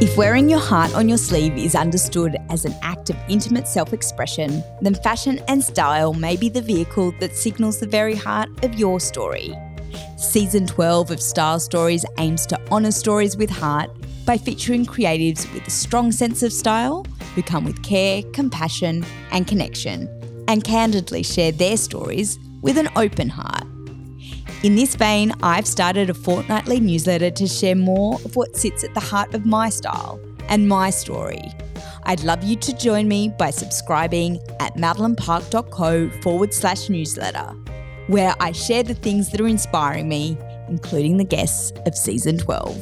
If wearing your heart on your sleeve is understood as an act of intimate self expression, then fashion and style may be the vehicle that signals the very heart of your story. Season 12 of Style Stories aims to honour stories with heart by featuring creatives with a strong sense of style who come with care, compassion, and connection, and candidly share their stories with an open heart. In this vein, I've started a fortnightly newsletter to share more of what sits at the heart of my style and my story. I'd love you to join me by subscribing at madeleinepark.co forward slash newsletter, where I share the things that are inspiring me, including the guests of season 12.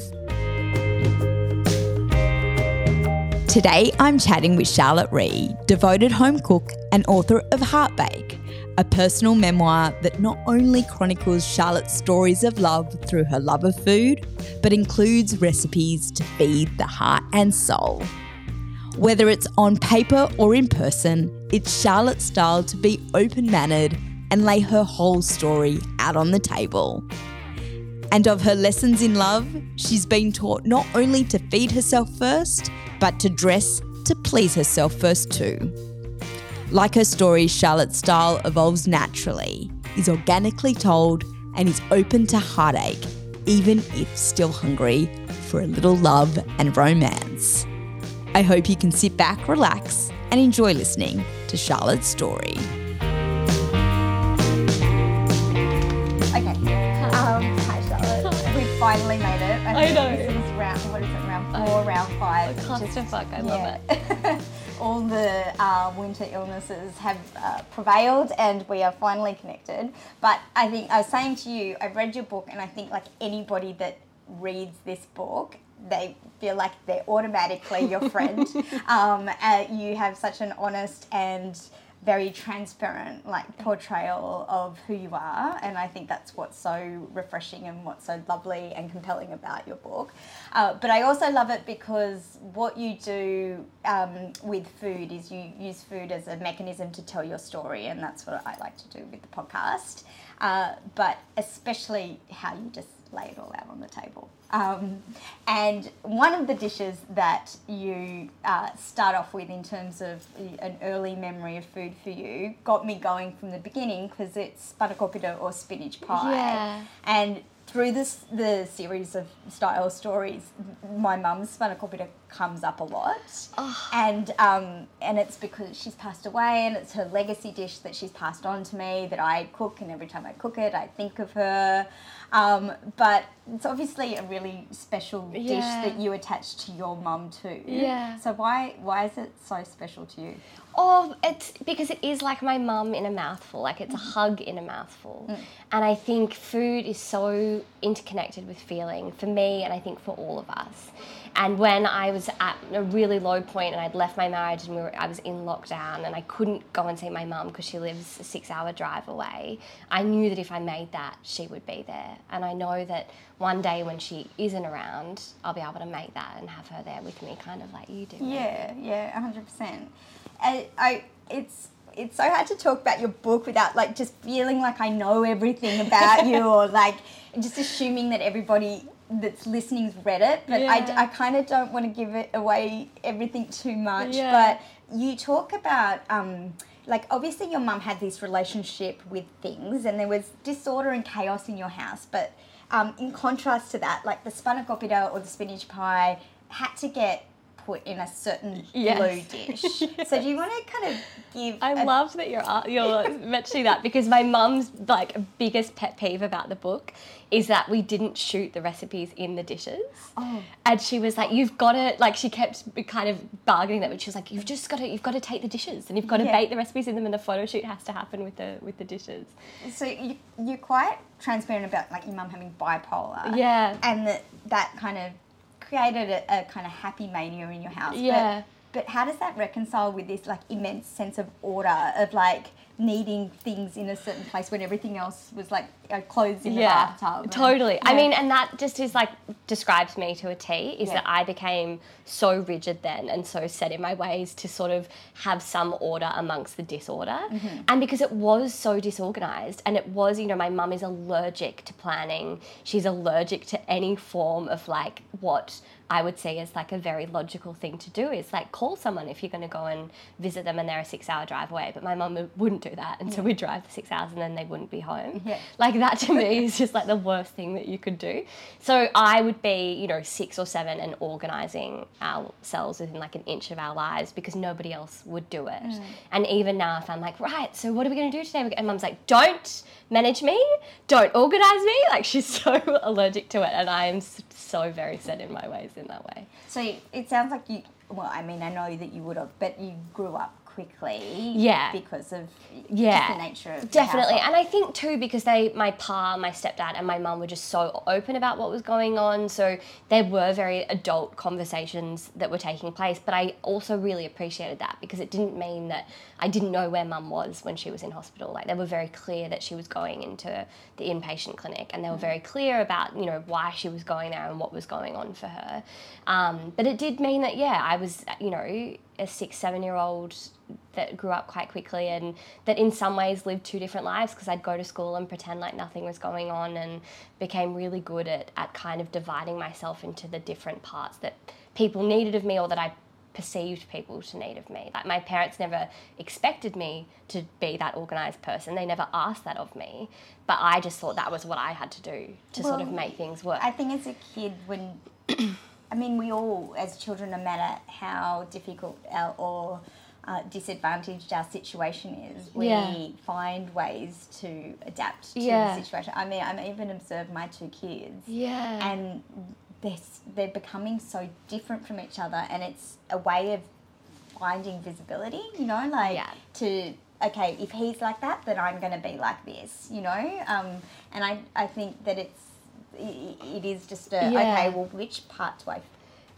Today, I'm chatting with Charlotte Ree, devoted home cook and author of Heartbake a personal memoir that not only chronicles Charlotte's stories of love through her love of food, but includes recipes to feed the heart and soul. Whether it's on paper or in person, it's Charlotte's style to be open mannered and lay her whole story out on the table. And of her lessons in love, she's been taught not only to feed herself first, but to dress to please herself first too. Like her story, Charlotte's style evolves naturally, is organically told, and is open to heartache, even if still hungry for a little love and romance. I hope you can sit back, relax, and enjoy listening to Charlotte's story. Okay. Um, hi, Charlotte. We finally made it. I know. This is round, what is it, round four, round five. Clusterfuck, I love it. The uh, winter illnesses have uh, prevailed and we are finally connected. But I think I was saying to you, I've read your book and I think like anybody that reads this book they feel like they're automatically your friend. um, uh, you have such an honest and very transparent like portrayal of who you are and i think that's what's so refreshing and what's so lovely and compelling about your book uh, but i also love it because what you do um, with food is you use food as a mechanism to tell your story and that's what i like to do with the podcast uh, but especially how you just lay it all out on the table. Um, and one of the dishes that you uh, start off with in terms of an early memory of food for you got me going from the beginning because it's spanakopita or spinach pie. Yeah. And through this the series of style stories, my mum's spanakopita comes up a lot, oh. and um, and it's because she's passed away, and it's her legacy dish that she's passed on to me that I cook, and every time I cook it, I think of her. Um, but it's obviously a really special Yeah. dish that you attach to your mum too. Yeah. So why why is it so special to you? Oh, it's because it is like my mum in a mouthful. Like it's a mm-hmm. hug in a mouthful. Mm. And I think food is so interconnected with feeling for me and I think for all of us. And when I was at a really low point and I'd left my marriage and we were, I was in lockdown and I couldn't go and see my mum because she lives a six hour drive away, I knew that if I made that, she would be there. And I know that one day when she isn't around, I'll be able to make that and have her there with me, kind of like you do. Yeah, yeah, hundred percent. I, I, it's it's so hard to talk about your book without like just feeling like I know everything about you or like just assuming that everybody that's listening's read it. But I, I kind of don't want to give it away everything too much. Yeah. But you talk about. Um, like obviously your mum had this relationship with things and there was disorder and chaos in your house but um, in contrast to that like the spanakopita or the spinach pie had to get put in a certain Yes. blue dish so do you want to kind of give I a- love that you're you're mentioning that because my mum's like biggest pet peeve about the book is that we didn't shoot the recipes in the dishes. Oh. And she was like, "You've got to like." She kept kind of bargaining that, but she was like, "You've just got to you've got to take the dishes and you've got to Yeah. bake the recipes in them, and the photo shoot has to happen with the with the dishes." so you, you're quite transparent about like your mum having bipolar Yeah. and that that kind of created a, a kind of happy mania in your house But- Yeah. but how does that reconcile with this like immense sense of order of like needing things in a certain place when everything else was like uh, clothes in the bathtub. and- Totally. I mean, and that just is like describes me to a T. Is Yeah. that I became so rigid then and so set in my ways to sort of have some order amongst the disorder, Mm-hmm. and because it was so disorganized, and it was, you know, my mum is allergic to planning. She's allergic to any form of like what I would say is like a very logical thing to do is like call someone if you're going to go and visit them and they're a six hour drive away. But my mum wouldn't do that. And so we'd drive the six hours and then they wouldn't be home. Yeah. Like that to me is just like the worst thing that you could do. So I would be, you know, six or seven and organizing ourselves within like an inch of our lives because nobody else would do it. Mm. And even now, if I'm like, right, so what are we going to do today? And mum's like, don't manage me, don't organize me. Like she's so allergic to it. And I am so very set in my ways in that way. So it sounds like you. Well, I mean, I know that you would have, but you grew up quickly. Yeah. Because of Yeah. the nature of Definitely. And I think too, because they, my pa, my stepdad, and my mum were just so open about what was going on. So there were very adult conversations that were taking place. But I also really appreciated that because it didn't mean that I didn't know where mum was when she was in hospital. Like they were very clear that she was going into the inpatient clinic and they were very clear about, you know, why she was going there and what was going on for her. Um, but it did mean that, yeah, I was, you know, a six, seven year old that grew up quite quickly and that in some ways lived two different lives because I'd go to school and pretend like nothing was going on and became really good at, at kind of dividing myself into the different parts that people needed of me or that I perceived people to need of me. Like my parents never expected me to be that organized person. They never asked that of me. But I just thought that was what I had to do to sort of make things work. I think as a kid, when I mean, we all as children, no matter how difficult our, or uh, disadvantaged our situation is, we Yeah. find ways to adapt to Yeah. the situation. I mean, I'm even observed my two kids, yeah. and they're they're becoming so different from each other, and it's a way of finding visibility. You know, like Yeah. to okay, if he's like that, then I'm going to be like this. You know, um, and I I think that it's it is just a Yeah. okay. Well, which part do I fit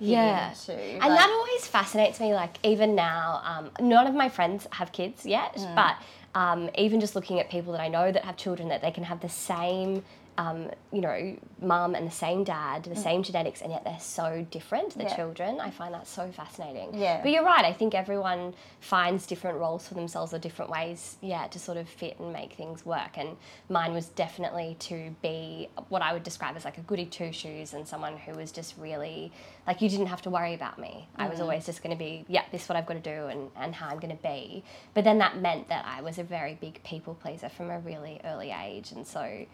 Yeah. into? And Like- that always fascinates me. Like even now, um, none of my friends have kids yet, Mm. but um, even just looking at people that I know that have children, that they can have the same, um, you know, mum and the same dad, the same genetics, and yet they're so different. The Mm. Yeah. children, I find that so fascinating. Yeah. But you're right. I think everyone finds different roles for themselves or different ways, yeah, to sort of fit and make things work. And mine was definitely to be what I would describe as like a goody two shoes and someone who was just really like you didn't have to worry about me. I was always just going to be, yeah, this is what I've got to do and, and how I'm going to be. But then that meant that I was a very big people pleaser from a really early age. And so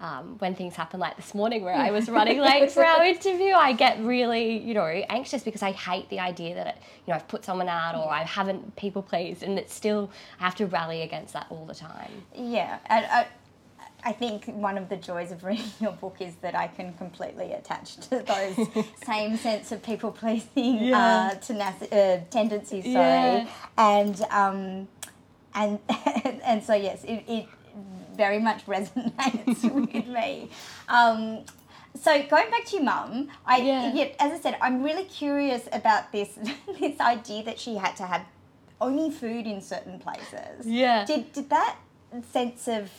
um, when things happen like this morning where I was running late for our interview, I get really, you know, anxious because I hate the idea that, you know, I've put someone out or I haven't people pleased and it's still, I have to rally against that all the time. Yeah, and I, I think one of the joys of reading your book is that I can completely attach to those same sense of people pleasing Yeah. uh, tenac- uh, tendencies. Sorry, Yeah. and um, and and so yes, it, it very much resonates with me. Um, so going back to your mum, I Yeah. yeah, as I said, I'm really curious about this this idea that she had to have only food in certain places. Yeah. Did did that sense of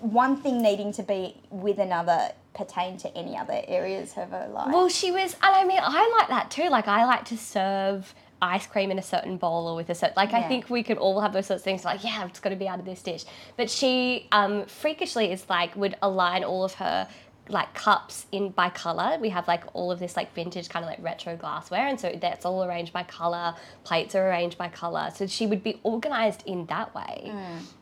one thing needing to be with another pertain to any other areas of her life? Well, she was, and I mean, I like that too. Like, I like to serve ice cream in a certain bowl or with a certain, like, I think we could all have those sorts of things. Like, yeah, it's got to be out of this dish. But she, um, freakishly, is like would align all of her like cups in by color. We have like all of this like vintage kind of like retro glassware, and so that's all arranged by color. Plates are arranged by color. So she would be organized in that way,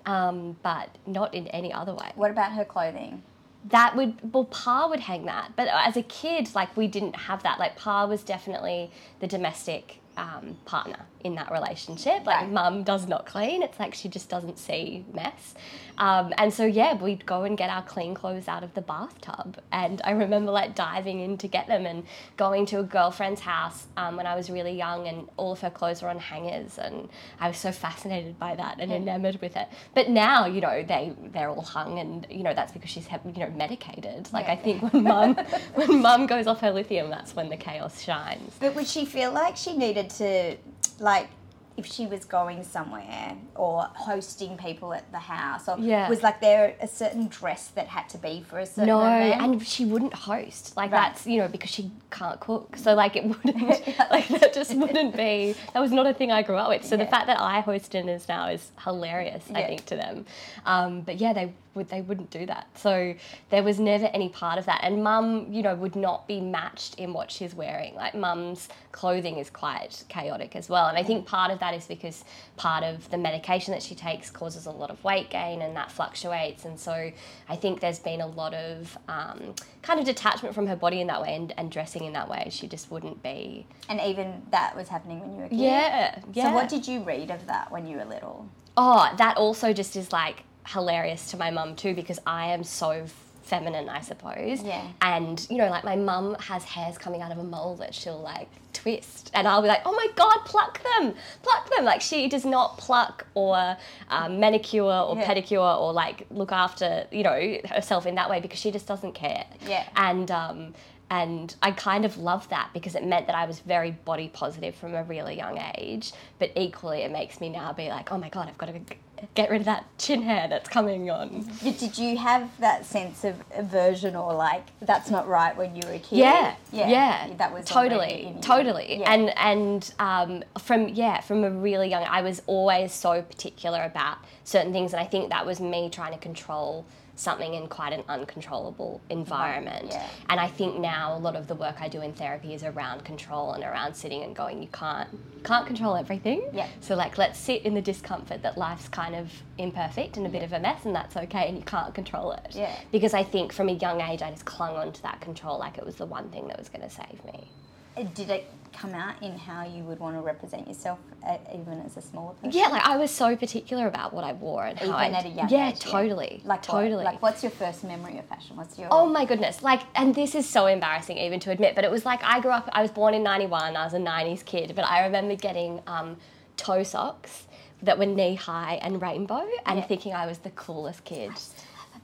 um, but not in any other way what about her clothing? that would well pa would hang that but as a kid like we didn't have that like pa was definitely the domestic um, partner in that relationship. Like Right. mum does not clean. It's like she just doesn't see mess. Um, and so yeah we'd go and get our clean clothes out of the bathtub. And i remember like diving in to get them and going to a girlfriend's house um, when i was really young and all of her clothes were on hangers and i was so fascinated by that and enamored with it. But now you know they they're all hung and you know that's because she's you know medicated. Like i think when mum when mum goes off her lithium that's when the chaos shines. But would she feel like she needed to, like, if she was going somewhere or hosting people at the house, or Yeah. was like there a certain dress that had to be for a certain no event? and she wouldn't host like Right. that's you know because she can't cook so like it wouldn't like that just wouldn't be that was not a thing i grew up with so the fact that i host dinners now is hilarious i Yeah. think to them um, but yeah they would they wouldn't do that. So there was never any part of that. And mum, you know, would not be matched in what she's wearing. Like mum's clothing is quite chaotic as well. And I think part of that is because part of the medication that she takes causes a lot of weight gain and that fluctuates. And so I think there's been a lot of um, kind of detachment from her body in that way and, and dressing in that way. She just wouldn't be. And even that was happening when you were a kid. Yeah, yeah. So what did you read of that when you were little? Oh, that also just is like hilarious to my mum too because I am so feminine, I suppose. Yeah. And you know, like my mum has hairs coming out of a mole that she'll like twist, and I'll be like, "Oh my god, pluck them, pluck them!" Like she does not pluck or um, manicure or Yeah. pedicure or like look after you know herself in that way because she just doesn't care. Yeah. And um, and I kind of loved that because it meant that I was very body positive from a really young age. But equally, it makes me now be like, oh my god, I've got to get rid of that chin hair that's coming on. Did, you have that sense of aversion or like that's not right when you were a kid? Yeah, yeah, yeah, That was totally, totally, Yeah. and and um, from yeah, from a really young, I was always so particular about certain things, and I think that was me trying to control something in quite an uncontrollable environment. Yeah. And I think now a lot of the work I do in therapy is around control and around sitting and going, you can't can't control everything. Yeah. So like let's sit in the discomfort that life's kind of imperfect and a bit of a mess and that's okay and you can't control it. Yeah. Because I think from a young age I just clung on to that control like it was the one thing that was going to save me. Did it come out in how you would want to represent yourself uh, even as a smaller person? Yeah, like I was so particular about what I wore and Even I at a young yeah, age. totally, Like what? totally. Like what's your first memory of fashion? What's your Oh my goodness. Like, and this is so embarrassing even to admit, but it was like I grew up, I was born in 91, I was a 90s kid, but I remember getting um, toe socks that were knee high and rainbow and Yeah. thinking I was the coolest kid.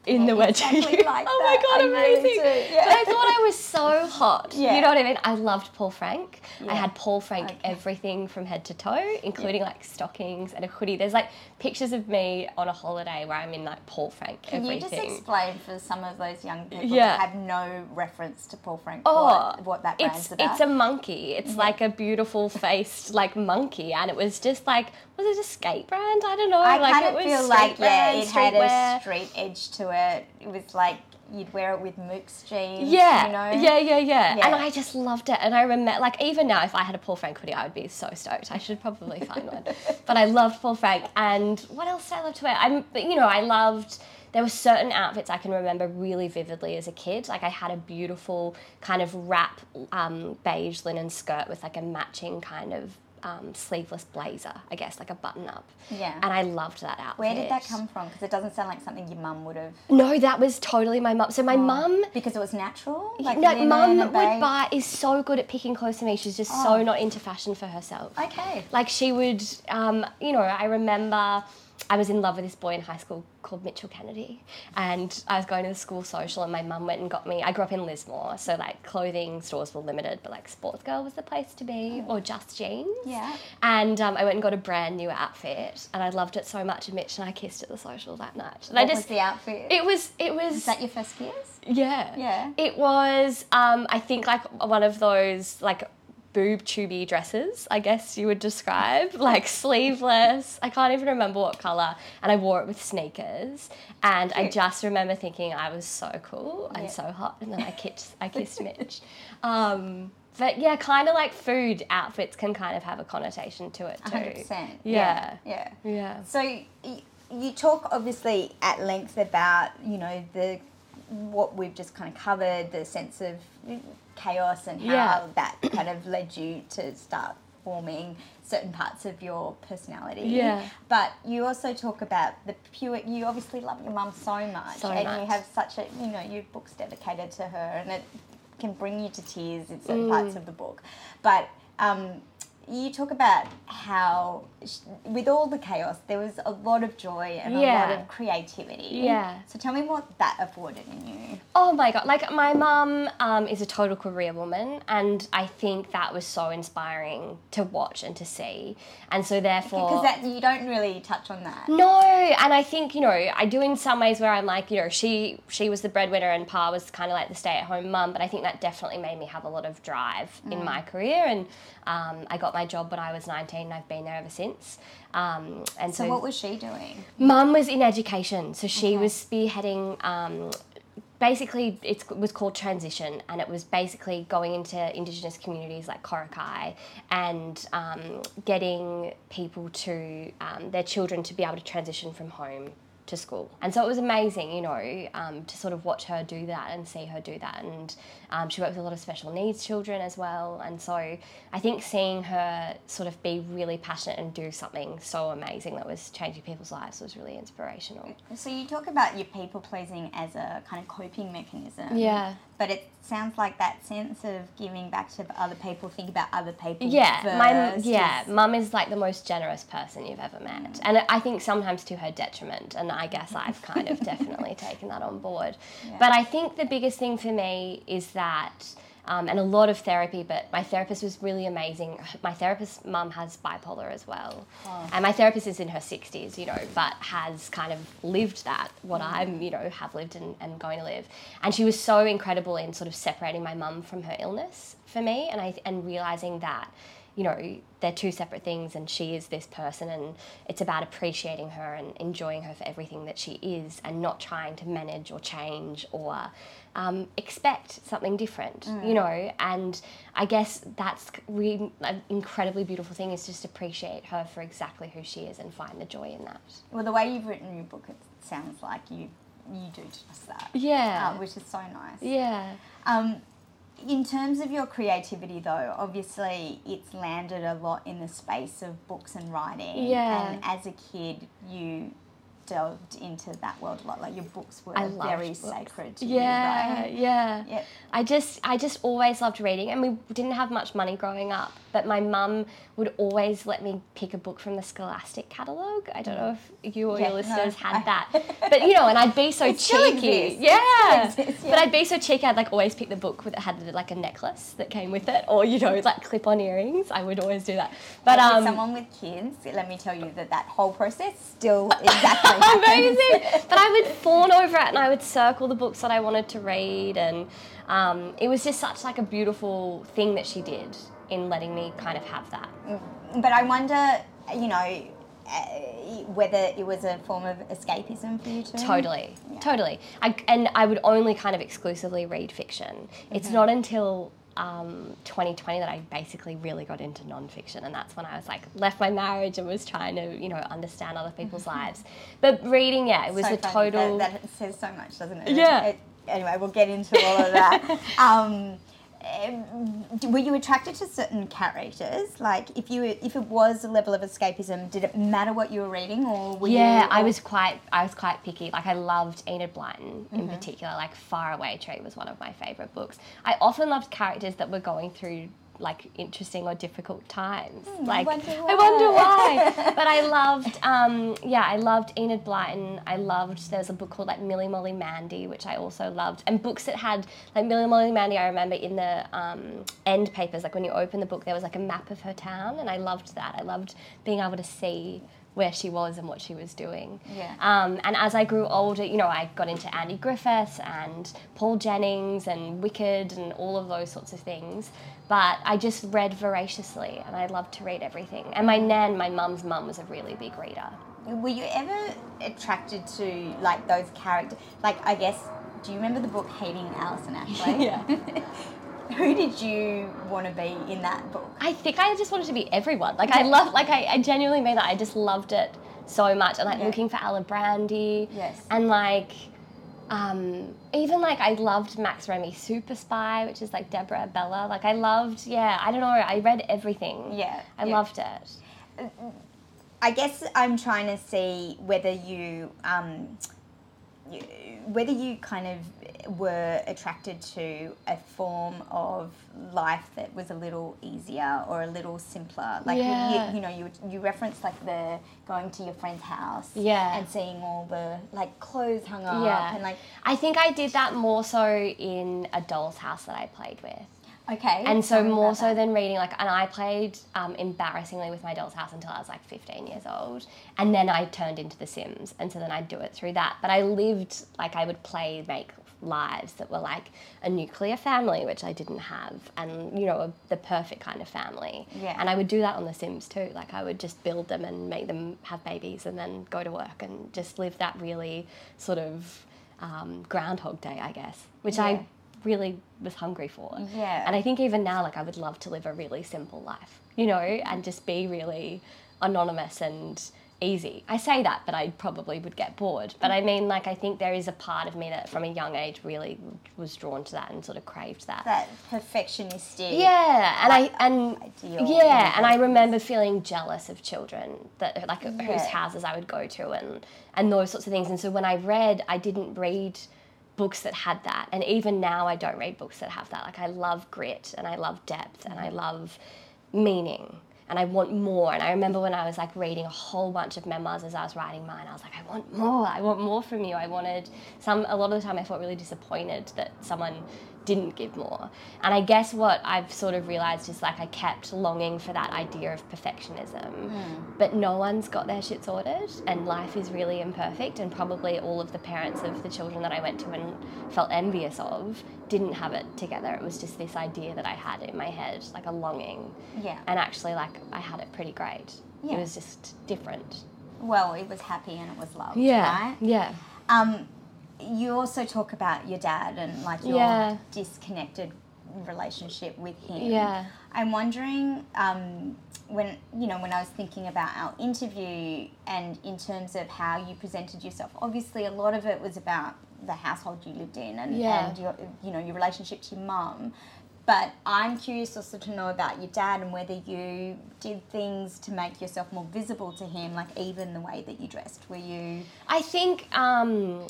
In the Yeah, wedgie. exactly like oh my god, I amazing! yeah. But I thought I was so hot. Yeah. You know what I mean? I loved Paul Frank. I had Paul Frank Okay. everything from head to toe, including like stockings and a hoodie. There's like pictures of me on a holiday where I'm in like Paul Frank Can you just explain for some of those young people Yeah. that have no reference to Paul Frank Oh, what, what that brand's it's about? it's a monkey. It's mm-hmm. like a beautiful faced like monkey, and it was just like was it a skate brand? I don't know. I like kind it of was feel like yeah, it had a street edge to it. It was like you'd wear it with Mook's jeans. Yeah, you know. yeah, yeah, yeah, Yeah. And I just loved it. And I remember, like, even now, if I had a Paul Frank hoodie, I would be so stoked. I should probably find one. But I loved Paul Frank. And what else did I love to wear? I'm, but, you know, I loved. There were certain outfits I can remember really vividly as a kid. Like I had a beautiful kind of wrap um, beige linen skirt with like a matching kind of um, sleeveless blazer, I guess, like a button up. Yeah. And I loved that outfit. Where did that come from? Because it doesn't sound like something your mum would have. No, that was totally my mum. So my mum Because it was natural. no, mum would buy is so good at picking clothes for me. She's just Oh. so not into fashion for herself. Okay. Like she would, um, you know, I remember I was in love with this boy in high school called Mitchell Kennedy, and I was going to the school social, and my mum went and got me. I grew up in Lismore, so like clothing stores were limited, but like Sportsgirl was the place to be, or Just Jeans. Yeah. And um, I went and got a brand new outfit, and I loved it so much. And Mitch and I kissed at the social that night. And I What just was the outfit? it was it was was that your first kiss? yeah. Yeah. It was, um, I think, like one of those like boob tubey dresses, I guess you would describe, like sleeveless. I can't even remember what color, and I wore it with sneakers. And I just remember thinking I was so cool and Yeah. so hot, and then I kissed, I kissed Mitch. Um, but yeah, kind of like food outfits can kind of have a connotation to it too. 100%. Yeah. Yeah. Yeah. So y- you talk obviously at length about you know the what we've just kind of covered, the sense of chaos and how Yeah. that kind of led you to start forming certain parts of your personality. Yeah. But you also talk about the pure. You obviously love your mum so much, So and much. you have such a you know your book's dedicated to her, and it can bring you to tears in Mm. parts of the book. But um, you talk about how, with all the chaos, there was a lot of joy and a lot of creativity. Yeah. So tell me what that afforded in you. Oh my god! Like my mum um, is a total career woman, and I think that was so inspiring to watch and to see, and so therefore. Because that you don't really touch on that. no, and I think you know I do in some ways where I'm like you know she she was the breadwinner and Pa was kind of like the stay at home mum, but I think that definitely made me have a lot of drive in my career, and um, I got my job when I was 19 and I've been there ever since. Um, and so, So what was she doing? Mum was in education, so she Okay. was spearheading. Um, basically, it was called transition, and it was basically going into Indigenous communities like Coraki and um, getting people to um, their children to be able to transition from home to school. And so it was amazing, you know, um, to sort of watch her do that and see her do that. And um, she worked with a lot of special needs children as well. And so I think seeing her sort of be really passionate and do something so amazing that was changing people's lives was really inspirational. So you talk about your people pleasing as a kind of coping mechanism. Yeah. But it sounds like that sense of giving back to other people, think about other people. Yeah, my yeah, mum is like the most generous person you've ever met, and I think sometimes to her detriment. And I guess I've kind of definitely taken that on board. But I think the biggest thing for me is that. Um, and a lot of therapy, but my therapist was really amazing. My therapist mum has bipolar as well, and my therapist is in her sixties, you know, but has kind of lived that what I'm, you know, have lived and, and going to live. And she was so incredible in sort of separating my mum from her illness for me, and I and realizing that you know, they're two separate things, and she is this person, and it's about appreciating her and enjoying her for everything that she is, and not trying to manage or change or um, expect something different, you know. And I guess that's really an incredibly beautiful thing is just appreciate her for exactly who she is and find the joy in that. Well, the way you've written your book, it sounds like you you do just that. Yeah. uh, which is so nice. Yeah. Um, in terms of your creativity, though, obviously it's landed a lot in the space of books and writing. Yeah. And as a kid, you delved into that world a lot. Like your books were very books. sacred to Yeah, you, right? yeah. Yep. I just I just always loved reading and we didn't have much money growing up, but my mum would always let me pick a book from the Scholastic catalogue. I don't know if you or Yeah, your listeners no, had I- that. But you know, and I'd be so cheeky. exists. Yeah. exists, But. I'd be so cheeky I'd like always pick the book with it had like a necklace that came with it or you know, like clip on earrings. I would always do that. But But um someone with kids, let me tell you that that whole process still exactly amazing. but I would fawn over it and I would circle the books that I wanted to read, and um, it was just such like a beautiful thing that she did in letting me kind of have that. But I wonder, you know, uh, whether it was a form of escapism for you too. Totally, totally. I, and I would only kind of exclusively read fiction. It's not until um, 2020 that I basically really got into nonfiction, and that's when I was like left my marriage and was trying to you know understand other people's lives. But reading, yeah, it was so a funny. total. That, that says so much, doesn't it? Yeah. It- anyway, we'll get into all of that. um, Um, were you attracted to certain characters? Like, if you if it was a level of escapism, did it matter what you were reading, or were yeah, you? I was quite I was quite picky. Like I loved Enid Blyton in mm-hmm. particular. Like Far Away Tree was one of my favorite books. I often loved characters that were going through like interesting or difficult times. like wonder I wonder why. but I loved um, yeah, I loved Enid Blyton. I loved there was a book called like Milly Molly Mandy, which I also loved. And books that had like Milly Molly Mandy, I remember in the um, end papers, like when you open the book, there was like a map of her town, and I loved that. I loved being able to see where she was and what she was doing. Yeah. Um, and as I grew older, you know, I got into Andy Griffiths and Paul Jennings and Wicked and all of those sorts of things. But I just read voraciously and I loved to read everything. And my nan, my mum's mum, was a really big reader. Were you ever attracted to like those characters? Like, I guess, do you remember the book Hating Alison Ashley? Yeah. Who did you want to be in that book? I think I just wanted to be everyone. Like I love, like I, I genuinely mean that. I just loved it so much, and like Yeah. looking for Alibrandi. Yes. And like, um, even like I loved Max Remy Super Spy, which is like Deborah Abela. Like I loved, yeah. I don't know. I read everything. Yeah, I yeah. loved it. I guess I'm trying to see whether you, um, you, whether you kind of were attracted to a form of life that was a little easier or a little simpler. Like Yeah. you, you know, you you referenced like the going to your friend's house, Yeah. and seeing all the like clothes hung up, Yeah. and like I think I did that more so in a doll's house that I played with. Okay, And so more so that. than reading, like, and I played um, embarrassingly with my doll's house until I was like 15 years old, and then I turned into The Sims, and so then I'd do it through that. But I lived like I would play, make lives that were like a nuclear family, which I didn't have, and you know, a, the perfect kind of family. Yeah. And I would do that on The Sims too. Like I would just build them and make them have babies and then go to work and just live that really sort of um, Groundhog Day, I guess, which Yeah. I really was hungry for. Yeah. And I think even now, like I would love to live a really simple life, you know, and just be really anonymous and easy. I say that, but I probably would get bored. But I mean, like, I think there is a part of me that from a young age really was drawn to that and sort of craved that. That perfectionistic. Yeah, and I and Ideal yeah, and I remember feeling jealous of children that like whose houses I would go to and and those sorts of things. And so when I read, I didn't read books that had that, and even now I don't read books that have that. Like I love grit and I love depth and I love meaning and I want more. And I remember when I was like reading a whole bunch of memoirs as I was writing mine, I was like, I want more. I want more from you. I wanted some. A lot of the time, I felt really disappointed that someone didn't give more. And I guess what I've sort of realized is like I kept longing for that idea of perfectionism, but no one's got their shit sorted, and life is really imperfect. And probably all of the parents of the children that I went to and felt envious of didn't have it together. It was just this idea that I had in my head, like a longing. Yeah. And actually, like, I had it pretty great. Yeah. It was just different. Well, it was happy and it was love. Yeah. Right? Yeah. Um, you also talk about your dad and like your Yeah. disconnected relationship with him. Yeah. I'm wondering um, when you know when I was thinking about our interview and in terms of how you presented yourself. Obviously, a lot of it was about the household you lived in and, Yeah. and your you know your relationship to your mum. But I'm curious also to know about your dad and whether you did things to make yourself more visible to him, like even the way that you dressed. Were you? I think um,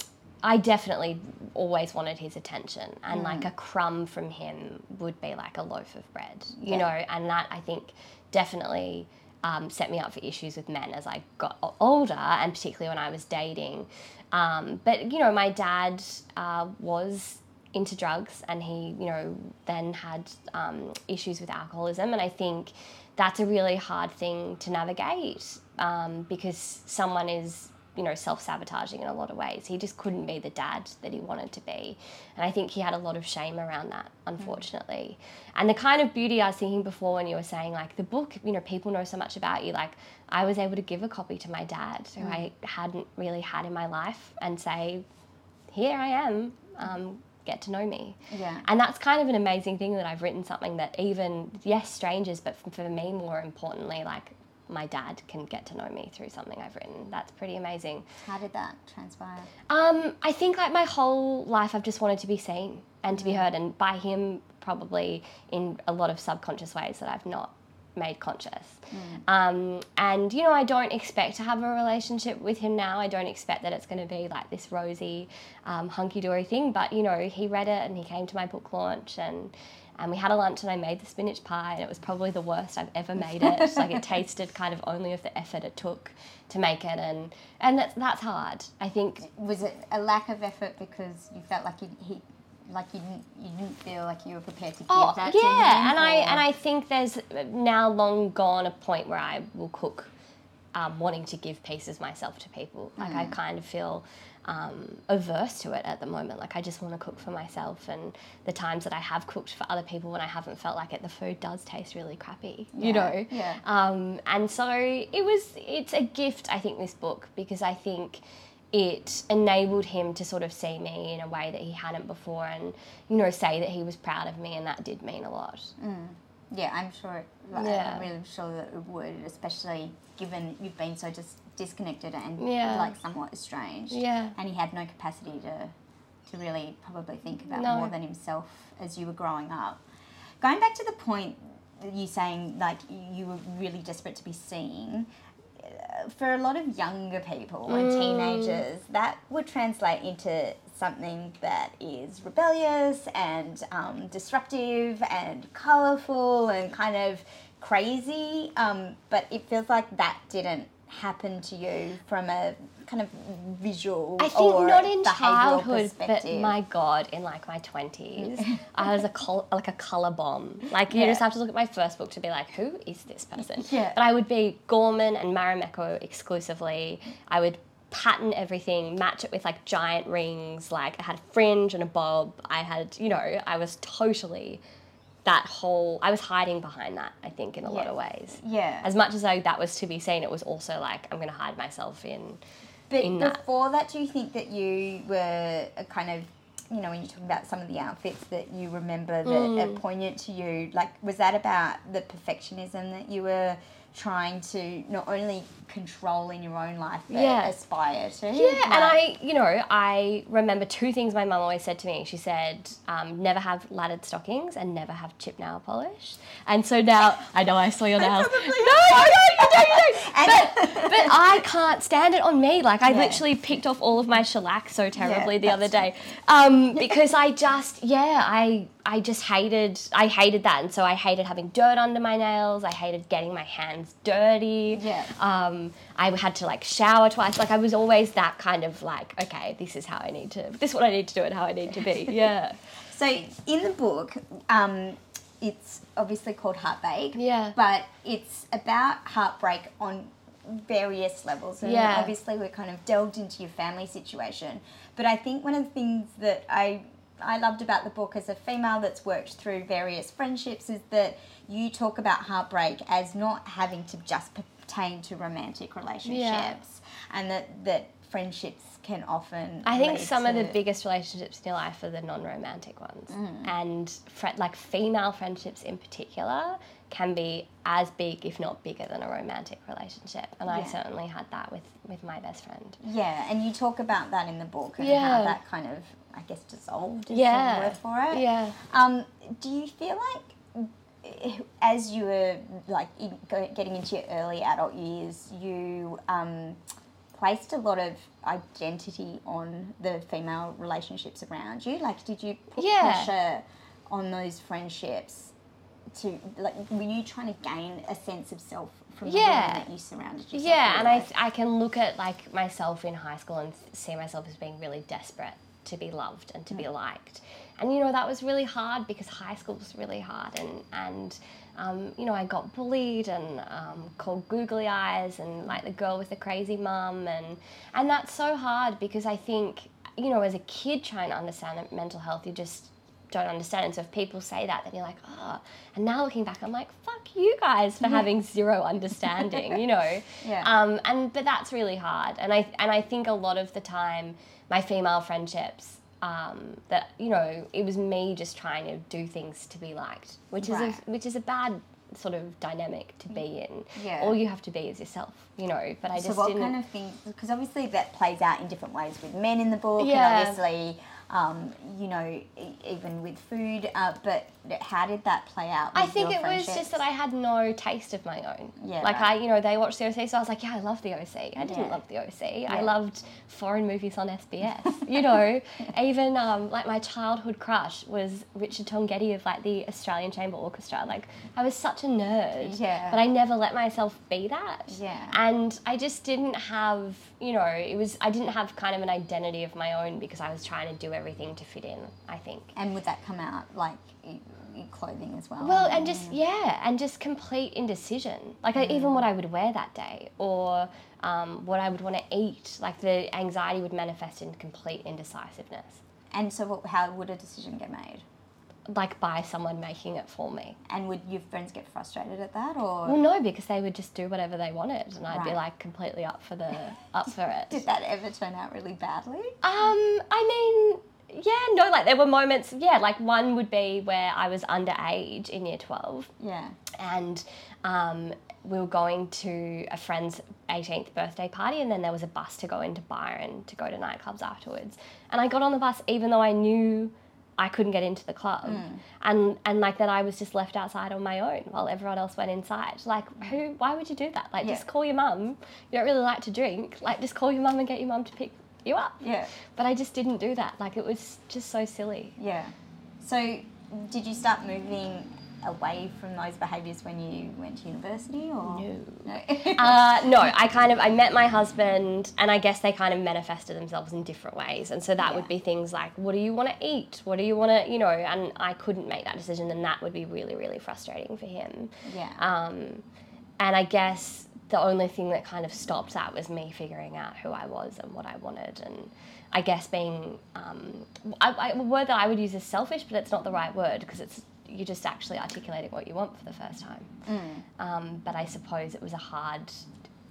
I definitely always wanted his attention, and like a crumb from him would be like a loaf of bread, you Yeah. know, and that I think definitely um, set me up for issues with men as I got older, and particularly when I was dating. Um, but you know, my dad uh, was into drugs, and he, you know, then had um, issues with alcoholism, and I think that's a really hard thing to navigate um, because someone is you know self-sabotaging in a lot of ways. He just couldn't be the dad that he wanted to be. And i think he had a lot of shame around that unfortunately. And the kind of beauty i was thinking before when you were saying like the book you know people know so much about you like i was able to give a copy to my dad who i hadn't really had in my life and say here i am um, get to know me. Yeah. and that's kind of an amazing thing that I've written something that even yes strangers but for me more importantly like my dad can get to know me through something I've written that's pretty amazing How did that transpire? um, I think like my whole life I've just wanted to be seen and to be heard and by him probably in a lot of subconscious ways that I've not made conscious. Um, and you know, I don't expect to have a relationship with him now. I don't expect that it's going to be like this rosy, um, hunky dory thing. But you know, he read it and he came to my book launch and. And we had a lunch and I made the spinach pie and it was probably the worst I've ever made it. like it tasted kind of only of the effort it took to make it and and that's that's hard. I think Was it a lack of effort because you felt like he like you didn't you didn't feel like you were prepared to give Oh that to him? yeah, and I and I think there's now long gone a point where I will cook, um, wanting to give pieces myself to people. Like I kind of feel um, averse to it at the moment. Like I just want to cook for myself, and the times that I have cooked for other people when I haven't felt like it, the food does taste really crappy. Yeah, You know. yeah. Um, and so it was. It's a gift, I think, this book because I think it enabled him to sort of see me in a way that he hadn't before and you know say that he was proud of me and that did mean a lot Yeah, I'm sure. Like, Yeah. I'm really sure that it would, especially given you've been so just disconnected and Yeah. like somewhat estranged. Yeah. And he had no capacity to to really probably think about No. more than himself as you were growing up. Going back to the point you saying like you were really desperate to be seen. uh, For a lot of younger people and Mm. teenagers, that would translate into something that is rebellious and um, disruptive and colourful and kind of crazy. Um, but it feels like that didn't happen to you from a kind of visual I think or not in childhood, but my god, in like my twenties, I was a col- like a color bomb. Like you Yeah. just have to look at my first book to be like, who is this person? Yeah. But I would be Gorman and Marimekko exclusively. I would pattern everything, match it with like giant rings. Like I had a fringe and a bob. I had, you know, I was totally that whole. I was hiding behind that. I think in a lot of ways. Yeah. As much as I, that was to be seen, it was also like I'm going to hide myself in. But in before that, do you think that you were a kind of, you know, when you talk about some of the outfits that you remember that Mm. are poignant to you, like, was that about the perfectionism that you were trying to not only control in your own life, but Yeah. aspire to? Yeah, and I, you know, I remember two things my mum always said to me. She said, um, never have laddered stockings and never have chip nail polish. And so now, I know I saw your nails. No, you don't, you don't, you don't. But, but I can't stand it on me. Like, I Yeah. literally picked off all of my shellac so terribly the other day. Um, because I just, yeah, I, I just hated, I hated that. And so I hated having dirt under my nails. I hated getting my hands dirty. Yeah. Um, I had to like shower twice. Like I was always that kind of like, okay, this is how I need to, this is what I need to do and how I need to be. Yeah. So in the book, um, it's obviously called Heartbake. Yeah. But it's about heartbreak on various levels. And Yeah. obviously we're kind of delved into your family situation. But I think one of the things that I I loved about the book as a female that's worked through various friendships is that you talk about heartbreak as not having to just pertain to romantic relationships and that that friendships can often I think some of the biggest relationships in your life are the non-romantic ones, Mm. and fri like female friendships in particular can be as big, if not bigger, than a romantic relationship. And I certainly had that with with my best friend. Yeah, and you talk about that in the book and Yeah. how that kind of, I guess, dissolved is Yeah. the word for it. Yeah. Um, do you feel like, as you were like in, getting into your early adult years, you um, placed a lot of identity on the female relationships around you? Like, did you put Yeah. pressure on those friendships? To like, were you trying to gain a sense of self from the Yeah. women that you surrounded yourself Yeah, and I. I can look at like myself in high school and see myself as being really desperate to be loved and to be liked. And you know that was really hard because high school was really hard and and um, you know I got bullied and um, called googly eyes and like the girl with the crazy mum and and that's so hard because I think you know as a kid trying to understand mental health you just don't understand. And so if people say that, then you're like, oh. And now looking back, I'm like, fuck you guys for having zero understanding, you know. Yeah. Um, and but that's really hard. And I and I think a lot of the time, my female friendships, um, that you know, it was me just trying to do things to be liked, which is Right. a, which is a bad sort of dynamic to be in. Yeah. All you have to be is yourself, you know. But I just So what didn't. kind of things? Because obviously that plays out in different ways with men in the book, Yeah. and obviously, um, you know, e- even with food. Uh, but how did that play out? I think it was just that I had no taste of my own. Yeah, Like right. I, you know, they watched the OC, so I was like, yeah, I love the OC. I didn't Yeah. love the OC. Yeah. I loved foreign movies on SBS. you know, even um, like my childhood crush was Richard Tognetti of like the Australian Chamber Orchestra. Like I was such a nerd. Yeah. But I never let myself be that. Yeah. And I just didn't have, you know, it was I didn't have kind of an identity of my own because I was trying to do everything to fit in. I think. And would that come out like in in clothing as well? Well, and just yeah, and just complete indecision. Like I, even what I would wear that day, or um, what I would want to eat. Like the anxiety would manifest in complete indecisiveness, And so, what, how would a decision get made? Like by someone making it for me. And would your friends get frustrated at that, or Well, no, because they would just do whatever they wanted, and I'd be like completely up for the up for it. did that ever turn out really badly? Um, I mean, yeah, no, like there were moments, yeah, like one would be where I was underage in year 12 Yeah. and um, we were going to a friend's 18th birthday party and then there was a bus to go into Byron to go to nightclubs afterwards. And I got on the bus even though I knew I couldn't get into the club hmm. and and like that I was just left outside on my own while everyone else went inside. Like who why would you do that? Like Yeah. just call your mum. You don't really like to drink. Like just call your mum and get your mum to pick you up. Yeah. But I just didn't do that. Like it was just so silly. Yeah. So, did you start moving away from those behaviours when you went to university, or No. No. Uh, no, I kind of I met my husband, and I guess they kind of manifested themselves in different ways. And so that Yeah. would be things like, what do you want to eat? What do you want to, you know? And I couldn't make that decision, and that would be really, really frustrating for him. yeah. Um, and I guess the only thing that kind of stopped that was me figuring out who I was and what I wanted, and I guess being um, I, I, a word that I would use is selfish, but it's not the right word because it's you're just actually articulating what you want for the first time. Um, but I suppose it was a hard.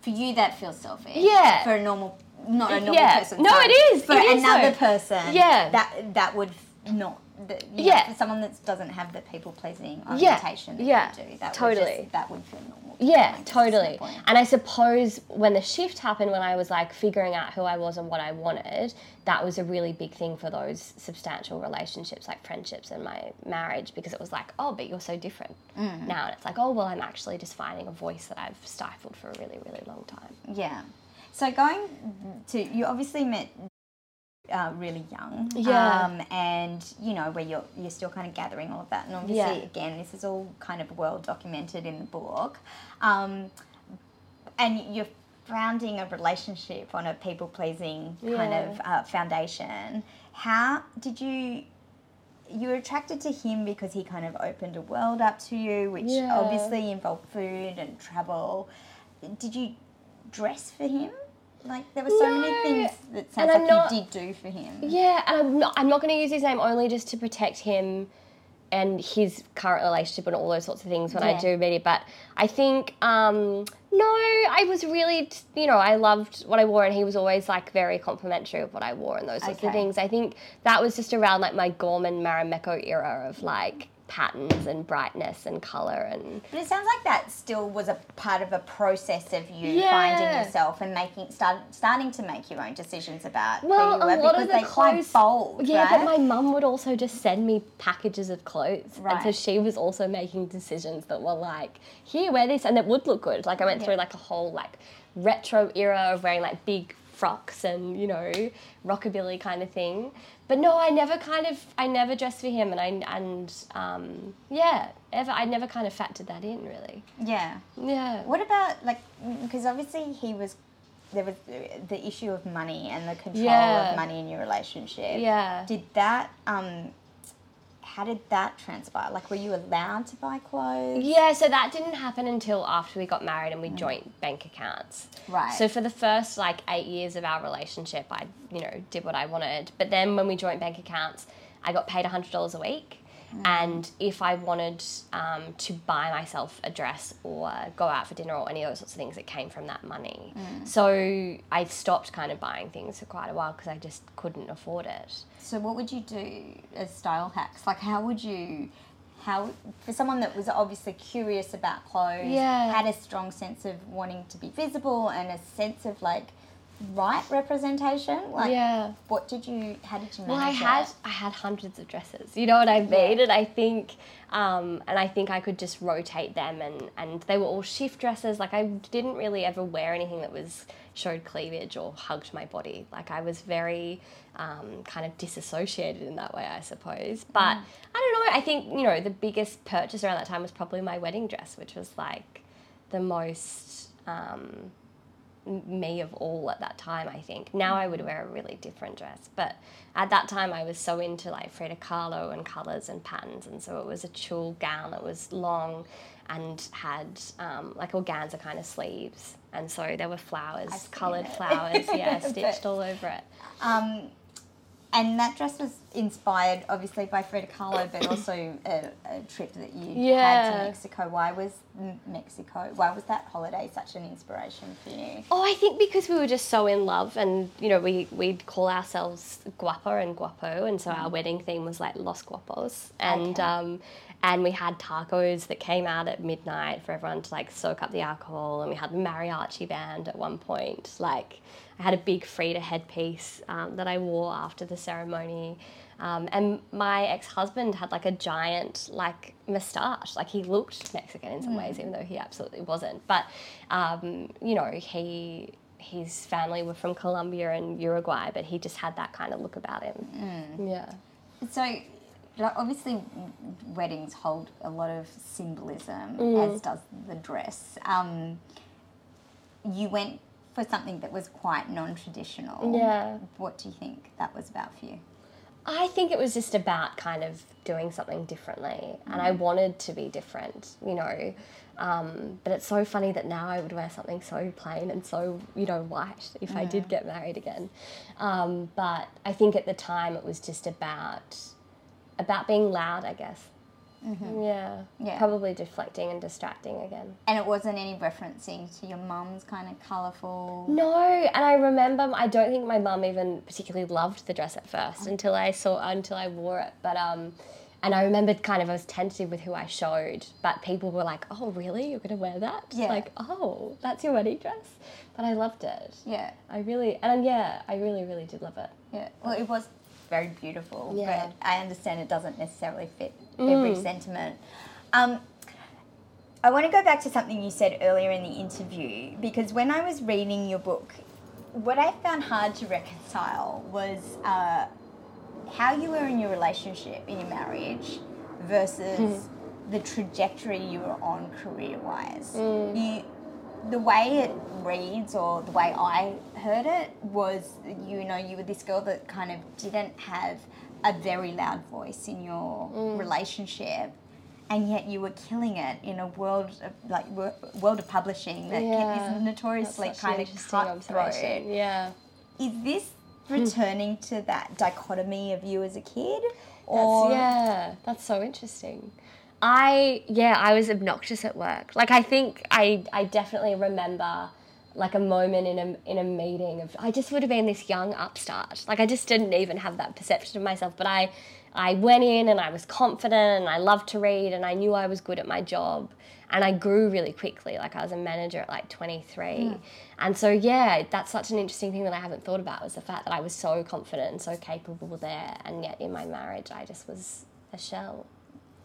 For you, that feels selfish. Yeah. For a normal, not a normal Yeah. person. No, it is. For It is another though. person. Yeah. That that would not. The, you know, Yeah. for someone that doesn't have the people pleasing Yeah. orientation that Yeah. you do, that Would Totally. just, that would feel normal. Yeah, I guess is my totally. And I suppose when the shift happened, when I was like figuring out who I was and what I wanted, that was a really big thing for those substantial relationships, like friendships and my marriage, because it was like, oh, but you're so different Mm. now. And it's like, oh, well, I'm actually just finding a voice that I've stifled for a really, really long time. Yeah. So going to you obviously met uh, really young. Yeah. Um, and you know where you're you're still kind of gathering all of that, and obviously Yeah. again this is all kind of well documented in the book. Um, and you're founding a relationship on a people pleasing kind of uh, foundation. How did you? You were attracted to him because he kind of opened a world up to you, which Yeah. obviously involved food and travel. Did you dress for him? Like there were so many things that sounds like not- you did do for him. Yeah, and I'm not, I'm not going to use his name only just to protect him and his current relationship and all those sorts of things when Yeah. I do meet it. But I think, um, no, I was really, you know, I loved what I wore and he was always like very complimentary of what I wore and those sorts Okay. of things. I think that was just around like my Gorman Marimekko era of like patterns and brightness and colour and But it sounds like that still was a part of a process of you Yeah. finding yourself and making start, starting to make your own decisions about Well, you a were lot because of the they quite clothes- bold, Yeah, right? but my mum would also just send me packages of clothes. And so she was also making decisions that were like, here, wear this, and it would look good. Like I went Yeah. through like a whole like retro era of wearing like big frocks and, you know, rockabilly kind of thing. But no, I never kind of I never dressed for him and I and um yeah, ever I never kind of factored that in really. yeah. Yeah. What about like because obviously he was there was the issue of money and the control Yeah. of money in your relationship. Yeah. Did that um how did that transpire? Like were you allowed to buy clothes? Yeah, so that didn't happen until after we got married and we mm. joint bank accounts. Right. So for the first like eight years of our relationship, I you know did what I wanted. But then when we joint bank accounts, I got paid hundred dollars a week, Mm. and if I wanted um, to buy myself a dress or uh, go out for dinner or any of those sorts of things, it came from that money. Mm. So I stopped kind of buying things for quite a while because I just couldn't afford it. So what would you do as style hacks? Like how would you how for someone that was obviously curious about clothes, Yeah. had a strong sense of wanting to be visible and a sense of like right representation? Like Yeah. what did you how did you manage Well, I had that? I had hundreds of dresses. You know what I mean? And I think, um, and I think I could just rotate them, and and they were all shift dresses. Like I didn't really ever wear anything that was showed cleavage or hugged my body. Like I was very um, kind of disassociated in that way, I suppose. But I don't know. I think you know the biggest purchase around that time was probably my wedding dress, which was like the most. Um, me of all at that time, I think. Now I would wear a really different dress. But at that time, I was so into like Frida Kahlo and colours and patterns. And so it was a tulle gown that was long and had um, like organza kind of sleeves. And so there were flowers, coloured flowers, yeah, But- stitched all over it. Um, and that dress was inspired obviously by Frida Kahlo, but also a, a trip that you had to Mexico. Why was Mexico? Why was that holiday such an inspiration for you? Oh, I think because we were just so in love, and you know, we we'd call ourselves guapo and guapo, and so our wedding theme was like Los Guapos, and Okay. um, and we had tacos that came out at midnight for everyone to like soak up the alcohol, and we had the mariachi band at one point. Like, I had a big Frida headpiece um, that I wore after the ceremony. Um, and my ex-husband had like a giant like moustache like he looked mexican in some ways even though he absolutely wasn't but um, you know he his family were from colombia and uruguay but he just had that kind of look about him yeah So, like, obviously, weddings hold a lot of symbolism, Mm. as does the dress. Um, you went for something that was quite non-traditional. Yeah. What do you think that was about for you? I think it was just about kind of doing something differently, and I wanted to be different, you know. Um, but it's so funny that now I would wear something so plain and so, you know, white if I did get married again. Um, but I think at the time it was just about about being loud, I guess. Yeah. Yeah. Probably deflecting and distracting again. And it wasn't any referencing to your mum's kind of colourful. No, and I remember I don't think my mum even particularly loved the dress at first until I saw until I wore it. But um and I remembered kind of I was tentative with who I showed, but people were like, "Oh, really? You're gonna wear that?" Yeah. Like, "Oh, that's your wedding dress." But I loved it. Yeah, I really and yeah, I really, really did love it. yeah. Well, it was very beautiful, Yeah. Mm. but I understand it doesn't necessarily fit every sentiment. Um, I want to go back to something you said earlier in the interview because when I was reading your book, what I found hard to reconcile was uh, how you were in your relationship, in your marriage, versus the trajectory you were on career wise. You, the way it reads, or the way I heard it, was you know, you were this girl that kind of didn't have a very loud voice in your mm. relationship. And yet you were killing it in a world of like world of publishing that Yeah. is notoriously That's such an kind of cutthroat. Yeah. Is this hmm. returning to that dichotomy of you as a kid, That's, yeah, that's so interesting. I yeah, I was obnoxious at work. Like I think I I definitely remember like a moment in a in a meeting of I just would have been this young upstart. Like I just didn't even have that perception of myself, but I I went in and I was confident and I loved to read and I knew I was good at my job and I grew really quickly. Like I was a manager at like 23. Hmm. And so yeah, that's such an interesting thing that I haven't thought about was the fact that I was so confident and so capable there and yet in my marriage I just was a shell.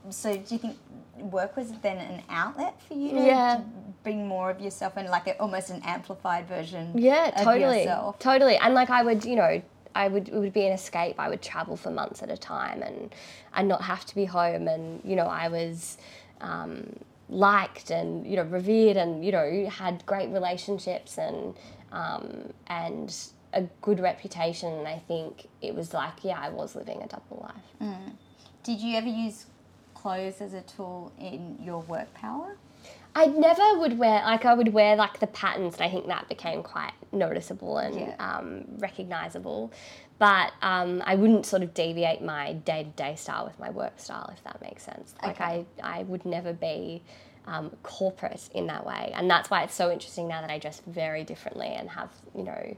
So? Do you think work was then an outlet for you to, Yeah. to bring more of yourself and like a, almost an amplified version? Yeah, of totally. yourself? Totally. And like I would, you know, I would it would be an escape. I would travel for months at a time and and not have to be home and you know, I was um, liked and you know revered and you know had great relationships and um, and a good reputation and I think it was like yeah I was living a double life. Did you ever use clothes as a tool in your work power? I never would wear like I would wear like the patterns, and I think that became quite noticeable and Yeah. um, recognizable. But um, I wouldn't sort of deviate my day to day style with my work style, if that makes sense. Like Okay. I, I would never be um, corporate in that way, and that's why it's so interesting now that I dress very differently and have you know.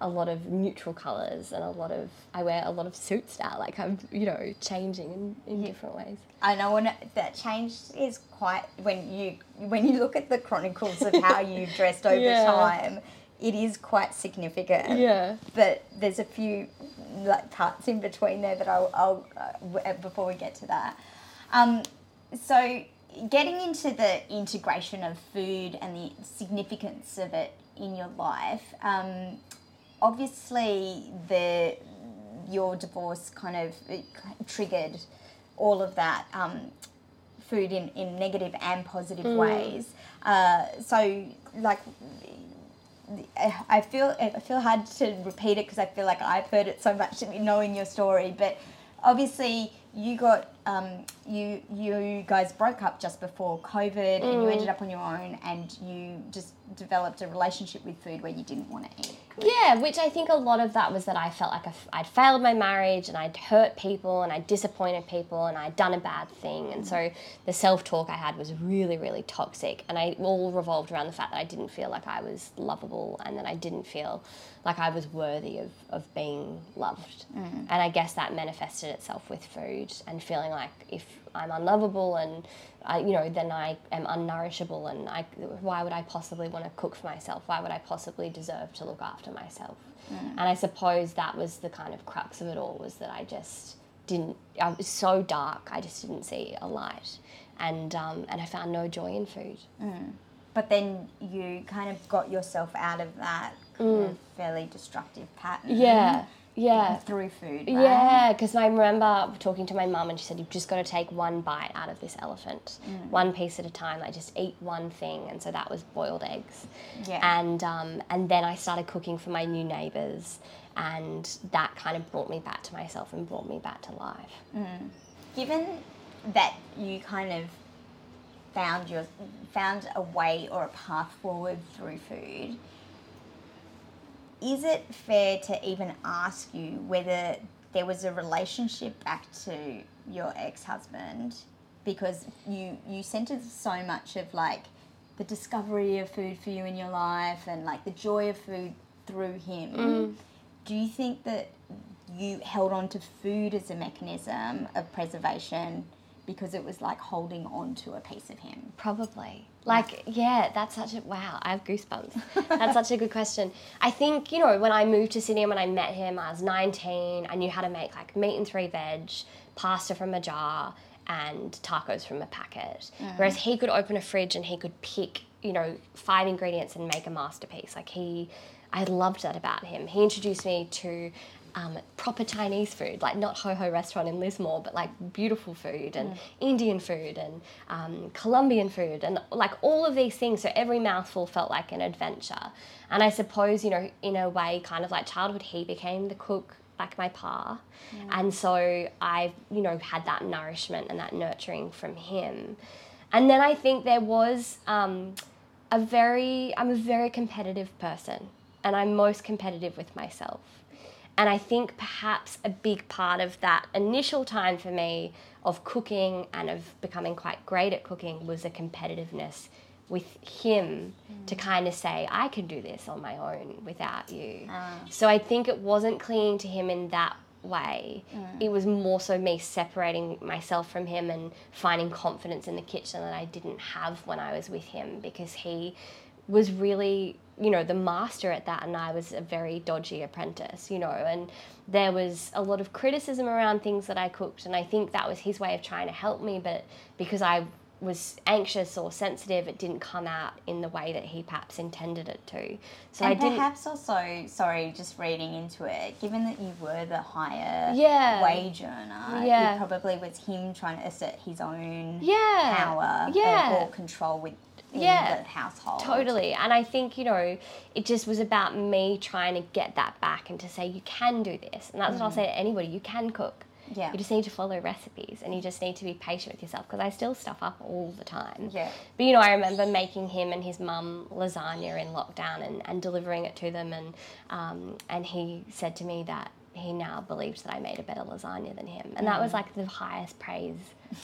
A lot of neutral colors and a lot of I wear a lot of suit style like I'm you know changing in, in different ways. I know when that change is quite when you when you look at the chronicles of how you dressed over Yeah. time, it is quite significant. Yeah. But there's a few like parts in between there that I'll, I'll uh, before we get to that. Um, so getting into the integration of food and the significance of it in your life. Um, obviously, the your divorce kind of triggered all of that um, food in, in negative and positive ways. Uh, so, like, I feel I feel hard to repeat it because I feel like I've heard it so much in knowing your story. But obviously, you got um, you you guys broke up just before COVID, and you ended up on your own, and you just developed a relationship with food where you didn't want to eat. Yeah, which I think a lot of that was that I felt like I'd failed my marriage and I'd hurt people and I'd disappointed people and I'd done a bad thing. And so the self talk I had was really, really toxic. And I all revolved around the fact that I didn't feel like I was lovable and that I didn't feel like I was worthy of, of being loved. Mm. And I guess that manifested itself with food and feeling like if I'm unlovable and I, you know, then I am unnourishable, and I, why would I possibly want to cook for myself? Why would I possibly deserve to look after myself? And I suppose that was the kind of crux of it all was that I just didn't. I was so dark. I just didn't see a light, and um, and I found no joy in food. But then you kind of got yourself out of that kind of fairly destructive pattern. Mm. Yeah, yeah. Through food. Right? Yeah, because I remember talking to my mum and she said, You've just got to take one bite out of this elephant, one piece at a time. Like, just eat one thing. And so that was boiled eggs. Yeah. And, um, and then I started cooking for my new neighbours. and that kind of brought me back to myself and brought me back to life. Given that you kind of found your found a way or a path forward through food, is it fair to even ask you whether there was a relationship back to your ex-husband? Because you you centered so much of like the discovery of food for you in your life and like the joy of food through him. Mm-hmm. Do you think that you held on to food as a mechanism of preservation because it was like holding on to a piece of him Probably. Like, yeah, that's such a wow. I have goosebumps. That's such a good question. I think, you know, when I moved to Sydney and when I met him, I was 19. I knew how to make like meat and three veg, pasta from a jar, and tacos from a packet. Whereas he could open a fridge and he could pick, you know, five ingredients and make a masterpiece. Like, he, I loved that about him. He introduced me to um, proper Chinese food, like not Ho Ho restaurant in Lismore, but like beautiful food and Indian food and um, Colombian food and like all of these things. So every mouthful felt like an adventure. And I suppose, you know, in a way, kind of like childhood, he became the cook like my pa. And so I, you know, had that nourishment and that nurturing from him. And then I think there was um, a very, I'm a very competitive person and I'm most competitive with myself. And I think perhaps a big part of that initial time for me of cooking and of becoming quite great at cooking was a competitiveness with him mm. to kind of say, I can do this on my own without you. Ah. So I think it wasn't clinging to him in that way. Mm. It was more so me separating myself from him and finding confidence in the kitchen that I didn't have when I was with him because he was really you know the master at that and I was a very dodgy apprentice you know and there was a lot of criticism around things that I cooked and I think that was his way of trying to help me but because I was anxious or sensitive it didn't come out in the way that he perhaps intended it to so and I perhaps also sorry just reading into it given that you were the higher Yeah. wage earner Yeah. it probably was him trying to assert his own Yeah. power Yeah. or control with Yeah. the household Totally. And I think, you know, it just was about me trying to get that back and to say, you can do this. And that's what I'll say to anybody you can cook. Yeah. You just need to follow recipes and you just need to be patient with yourself because I still stuff up all the time. Yeah. But, you know, I remember making him and his mum lasagna in lockdown and, and delivering it to them. And, um, and he said to me that he now believes that I made a better lasagna than him. And that was like the highest praise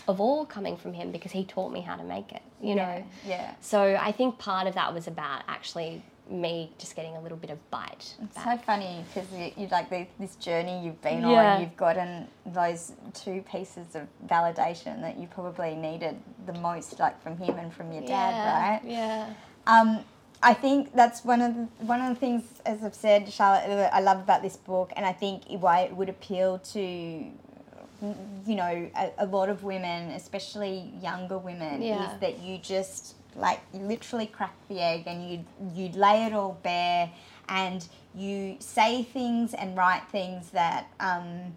of all coming from him because he taught me how to make it, you know? yeah So I think part of that was about actually me just getting a little bit of bite. It's back. so funny because you, you like the, this journey you've been Yeah. on. You've gotten those two pieces of validation that you probably needed the most, like from him and from your dad, right? Yeah. Um, I think that's one of the, one of the things, as I've said, Charlotte, that I love about this book, and I think why it would appeal to, you know, a, a lot of women, especially younger women, Yeah. is that you just like you literally crack the egg and you you lay it all bare, and you say things and write things that. Um,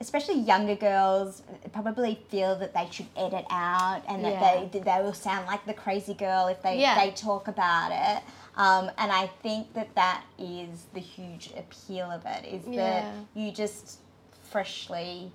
especially younger girls probably feel that they should edit out and that Yeah. they they will sound like the crazy girl if they Yeah. they talk about it. Um, and I think that that is the huge appeal of it is Yeah. that you just freshly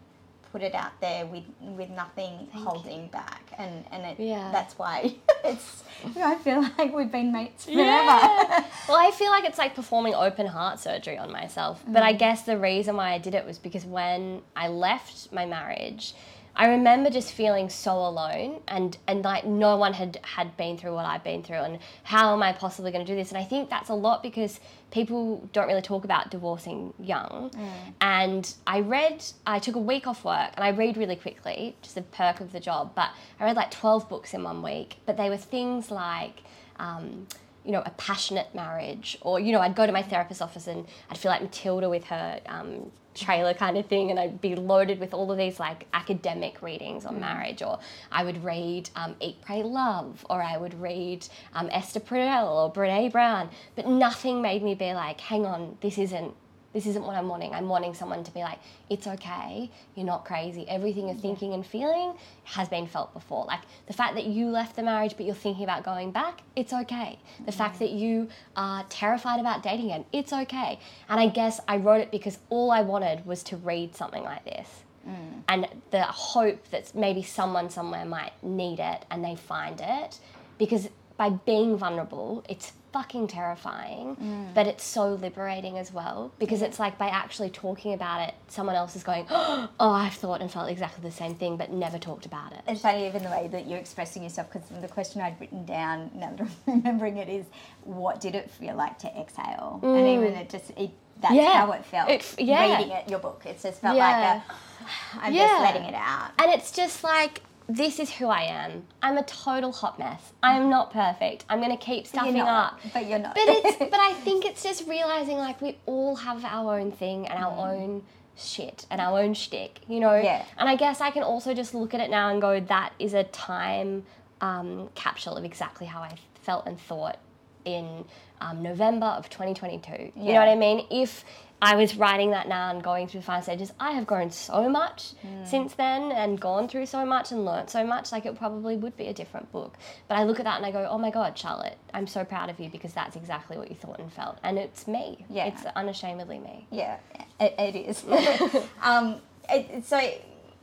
put it out there with with nothing holding back and and it, Yeah. that's why it's I feel like we've been mates forever. Yeah. well, I feel like it's like performing open heart surgery on myself. But Mm. I guess the reason why I did it was because when I left my marriage, I remember just feeling so alone and, and like no one had, had been through what I've been through and how am I possibly going to do this? And I think that's a lot because people don't really talk about divorcing young. And I read, I took a week off work and I read really quickly, just a perk of the job, but I read like 12 books in one week. But they were things like, um, you know, a passionate marriage, or you know, I'd go to my therapist's office and I'd feel like Matilda with her um, trailer kind of thing, and I'd be loaded with all of these like academic readings on marriage, or I would read um, Eat, Pray, Love, or I would read um, Esther Perel or Brene Brown, but nothing made me be like, hang on, this isn't this isn't what I'm wanting. I'm wanting someone to be like, it's okay, you're not crazy. Everything you're thinking and feeling has been felt before. Like the fact that you left the marriage but you're thinking about going back, it's okay. The mm-hmm. fact that you are terrified about dating again, it's okay. And I guess I wrote it because all I wanted was to read something like this. Mm. And the hope that maybe someone somewhere might need it and they find it because by being vulnerable, it's fucking terrifying, but it's so liberating as well because it's like by actually talking about it, someone else is going, Oh, I've thought and felt exactly the same thing, but never talked about it. It's funny even the way that you're expressing yourself because the question I'd written down now that I'm remembering it is what did it feel like to exhale? And even it just it that's Mm. Yeah. how it felt. It- yeah. Reading it, your book, it just felt Yeah. like a, I'm Yeah. just letting it out. And it's just like, this is who I am. I'm a total hot mess. I'm not perfect. I'm gonna keep stuffing up. but you're not. But it's but I think it's just realizing like we all have our own thing and our own shit and our own shtick, you know? Yeah. And I guess I can also just look at it now and go, that is a time um, capsule of exactly how I felt and thought in um, November of 2022. You know what I mean? If I was writing that now and going through the final stages, I have grown so much since then and gone through so much and learnt so much. Like it probably would be a different book. But I look at that and I go, oh my God, Charlotte, I'm so proud of you because that's exactly what you thought and felt. And it's me. Yeah. It's unashamedly me. Yeah, it, it is. um, it, so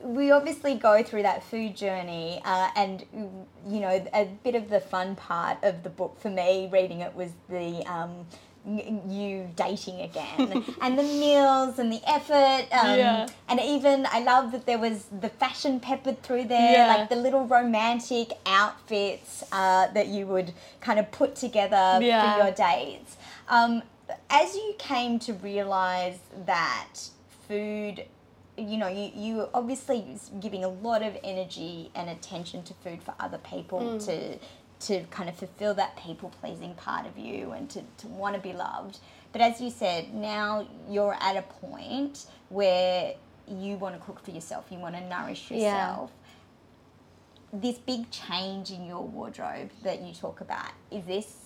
we obviously go through that food journey, uh, and you know, a bit of the fun part of the book for me reading it was the. Um, you dating again and the meals and the effort um, Yeah. and even i love that there was the fashion peppered through there Yeah. like the little romantic outfits uh, that you would kind of put together Yeah. for your dates um, as you came to realize that food you know you, you obviously giving a lot of energy and attention to food for other people Mm. to to kind of fulfill that people pleasing part of you and to, to want to be loved but as you said now you're at a point where you want to cook for yourself you want to nourish Yeah. yourself this big change in your wardrobe that you talk about is this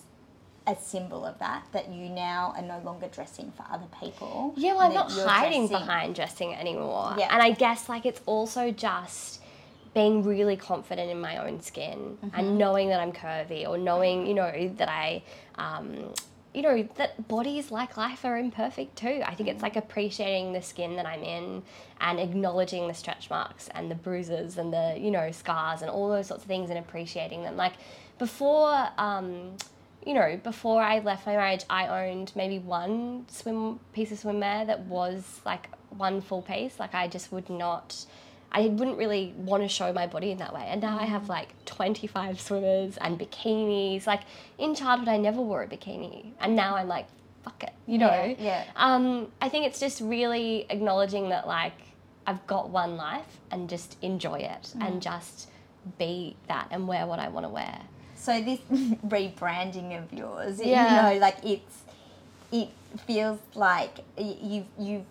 a symbol of that that you now are no longer dressing for other people Yeah, well, I'm not hiding dressing- behind dressing anymore. Yeah. And I guess like it's also just being really confident in my own skin Mm-hmm. and knowing that I'm curvy or knowing, you know, that I, um, you know, that bodies like life are imperfect too. I think it's like appreciating the skin that I'm in and acknowledging the stretch marks and the bruises and the, you know, scars and all those sorts of things and appreciating them. Like before, um, you know, before I left my marriage, I owned maybe one swim piece of swimwear that was like one full piece. Like I just would not, I wouldn't really want to show my body in that way. And now I have like 25 swimmers and bikinis. Like in childhood, I never wore a bikini. And now I'm like, fuck it, you know? Yeah, yeah. Um, I think it's just really acknowledging that like I've got one life and just enjoy it Mm. and just be that and wear what I want to wear. So this rebranding of yours, Yeah. you know, like it's it feels like you've you've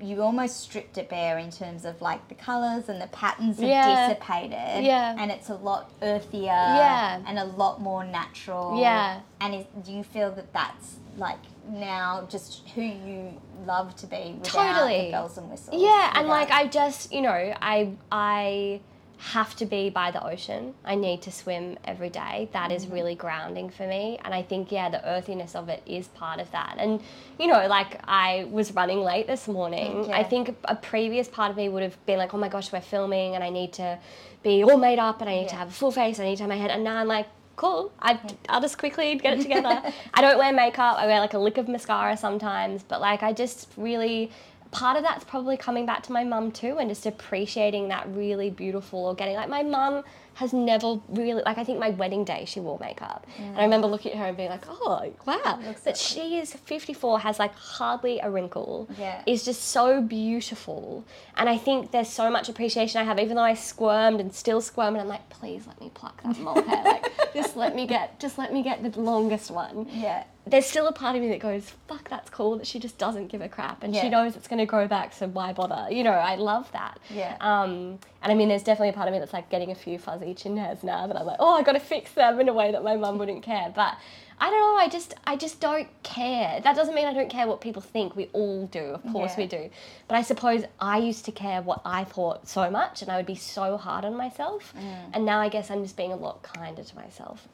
you almost stripped it bare in terms of like the colors and the patterns have Yeah. dissipated. Yeah. And it's a lot earthier. Yeah. And a lot more natural. Yeah. And is, do you feel that that's like now just who you love to be without Totally. the bells and whistles? Yeah, and like I just, you know, I I have to be by the ocean. I need to swim every day. That is mm-hmm. really grounding for me. And I think yeah, the earthiness of it is part of that. And you know, like I was running late this morning. Yeah. I think a previous part of me would have been like, "Oh my gosh, we're filming and I need to be all made up and I need to have a full face, I need to have my head." And now I'm like, cool. I, I'll just quickly get it together. I don't wear makeup. I wear like a lick of mascara sometimes, but like I just really part of that's probably coming back to my mum too and just appreciating that really beautiful organic like my mum has never really like I think my wedding day she wore makeup and I remember looking at her and being like oh wow but so she is 54 has like hardly a wrinkle Yeah. is just so beautiful and I think there's so much appreciation I have even though I squirmed and still squirm and I'm like please let me pluck that mole hair like just let me get just let me get the longest one Yeah. there's still a part of me that goes, fuck, that's cool that she just doesn't give a crap and Yeah. she knows it's going to grow back, so why bother? You know, I love that. Yeah. Um, and I mean, there's definitely a part of me that's like getting a few fuzzy chin hairs now that I'm like, oh, I got to fix them in a way that my mum wouldn't care. But I don't know. I just I just don't care. That doesn't mean I don't care what people think. We all do, of course Yeah. we do. But I suppose I used to care what I thought so much, and I would be so hard on myself. Mm. And now I guess I'm just being a lot kinder to myself.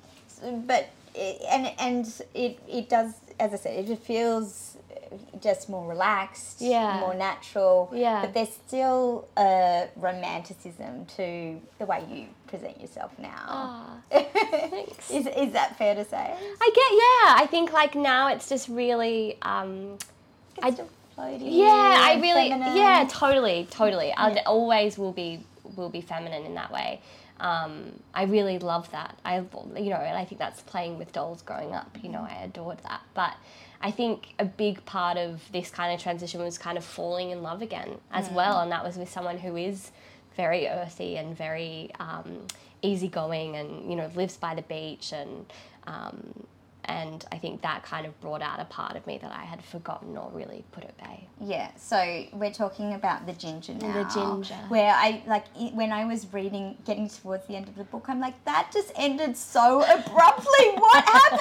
but it, and and it it does as I said it just feels just more relaxed Yeah. more natural Yeah. but there's still a romanticism to the way you present yourself now Ah, thanks. is, is that fair to say I get yeah. I think like now it's just really. Um, I- still floaty Yeah, I really feminine. yeah, totally, totally. I always will be will be feminine in that way. Um, I really love that. I you know, and I think that's playing with dolls growing up. You know, I adored that. But I think a big part of this kind of transition was kind of falling in love again as well, and that was with someone who is very earthy and very um, easygoing, and you know, lives by the beach and. Um, and I think that kind of brought out a part of me that I had forgotten or really put at bay. Yeah, so we're talking about the ginger now. The ginger. Where I like when I was reading, getting towards the end of the book, I'm like, that just ended so abruptly. What happened?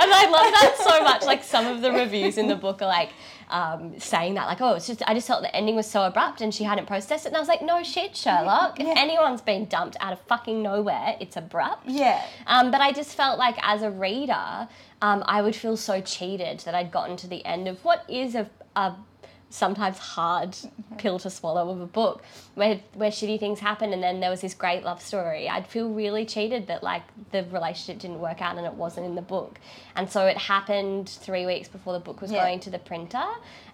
And I love that so much. Like some of the reviews in the book are like um, saying that, like, oh, it's just I just felt the ending was so abrupt and she hadn't processed it. And I was like, no shit, Sherlock. Yeah. If anyone's been dumped out of fucking nowhere, it's abrupt. Yeah. Um, but I just felt like as a reader, um, I would feel so cheated that I'd gotten to the end of what is a, a sometimes hard pill to swallow of a book where where shitty things happen and then there was this great love story. I'd feel really cheated that like the relationship didn't work out and it wasn't in the book. And so it happened 3 weeks before the book was Yeah. going to the printer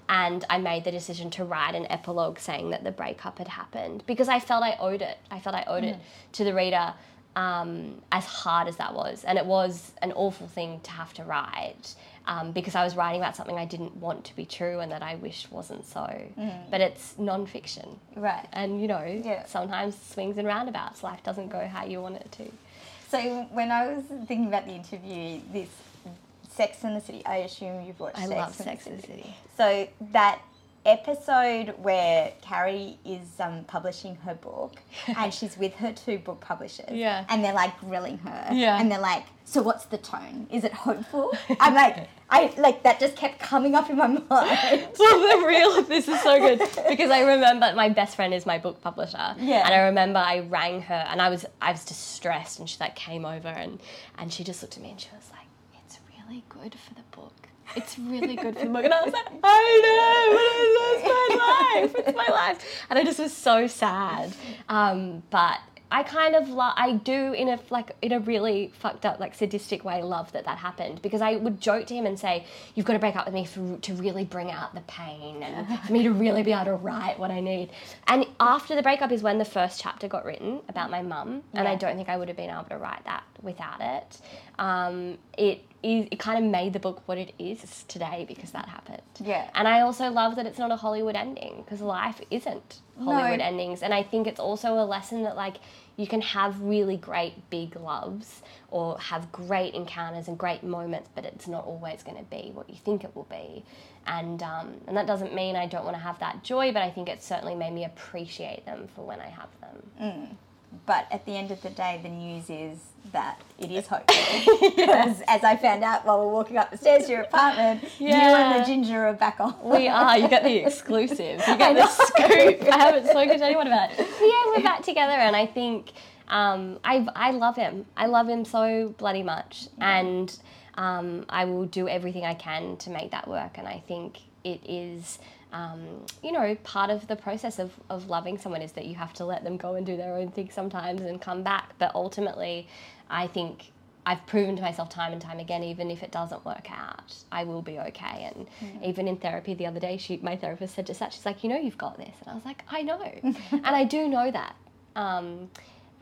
and I made the decision to write an epilogue saying that the breakup had happened because I felt I owed it. I felt I owed it to the reader um, as hard as that was. And it was an awful thing to have to write um, because I was writing about something I didn't want to be true and that I wished wasn't so. But it's non-fiction. Right. And, you know, Yeah. sometimes swings and roundabouts. Life doesn't go how you want it to. So when I was thinking about the interview, this Sex and the City, I assume you've watched I Sex love and Sex and the City. City. So that episode where Carrie is um, publishing her book and she's with her two book publishers Yeah. and they're like grilling her Yeah. and they're like so what's the tone is it hopeful i'm like i like that just kept coming up in my mind well, the real this is so good because I remember my best friend is my book publisher. Yeah. And I remember I rang her and I was I was distressed and she like came over and and she just looked at me and she was like, "It's really good for the book. It's really good for the book." And I was like, "I know, but it's my life. It's my life." And I just was so sad. Um, but I kind of lo- I do in a like in a really fucked up like sadistic way love that that happened because I would joke to him and say you've got to break up with me for, to really bring out the pain and for me to really be able to write what I need. And after the breakup is when the first chapter got written about my mum and I don't think I would have been able to write that without it. Um, it is it kind of made the book what it is today because that happened. Yeah. And I also love that it's not a Hollywood ending because life isn't Hollywood No. endings. And I think it's also a lesson that like you can have really great big loves or have great encounters and great moments, but it's not always going to be what you think it will be. And um, and that doesn't mean I don't want to have that joy, but I think it certainly made me appreciate them for when I have them. But at the end of the day the news is that it is hopeful because as i found out while we're walking up the stairs to your apartment yeah. you and the ginger are back on We are. You get the exclusive. You get the scoop. I haven't spoken to anyone about it. Yeah, we're back together, and I think um, I I love him. I love him so bloody much, and um, I will do everything I can to make that work. And I think it is. Um, you know, part of the process of, of loving someone is that you have to let them go and do their own thing sometimes and come back. But ultimately, I think I've proven to myself time and time again, even if it doesn't work out, I will be okay. And even in therapy the other day, she, my therapist said just that. She's like, you know, you've got this. And I was like, I know. and I do know that. Um,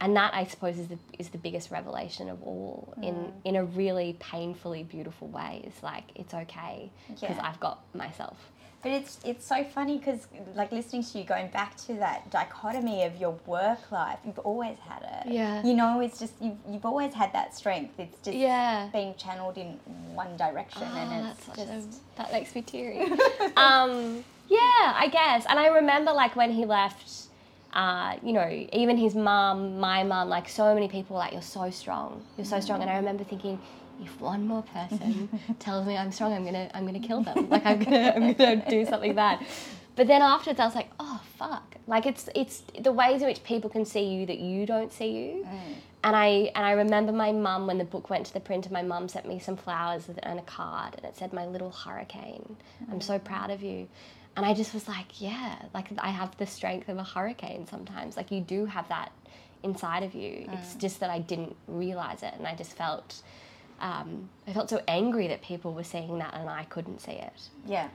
and that, I suppose, is the, is the biggest revelation of all in, in a really painfully beautiful way. It's like, it's okay because Yeah. I've got myself. But it's it's so funny because like listening to you going back to that dichotomy of your work life, you've always had it. Yeah. You know, it's just you've, you've always had that strength. It's just Yeah. being channeled in one direction, Oh, and it's such just a, that makes me teary. um, yeah, I guess. And I remember like when he left, uh, you know, even his mum, my mum, like so many people were like, you're so strong, you're so strong. And I remember thinking, if one more person tells me I'm strong, I'm gonna I'm gonna kill them. Like I'm gonna I'm gonna do something bad. But then afterwards, I was like, oh fuck! Like it's it's the ways in which people can see you that you don't see you. Mm. And I and I remember my mum when the book went to the printer. My mum sent me some flowers and a card, and it said, "My little hurricane. I'm so mm. proud of you." And I just was like, yeah, like I have the strength of a hurricane sometimes. Like you do have that inside of you. It's mm. just that I didn't realize it, and I just felt. Um, I felt so angry that people were seeing that and I couldn't see it. Yeah.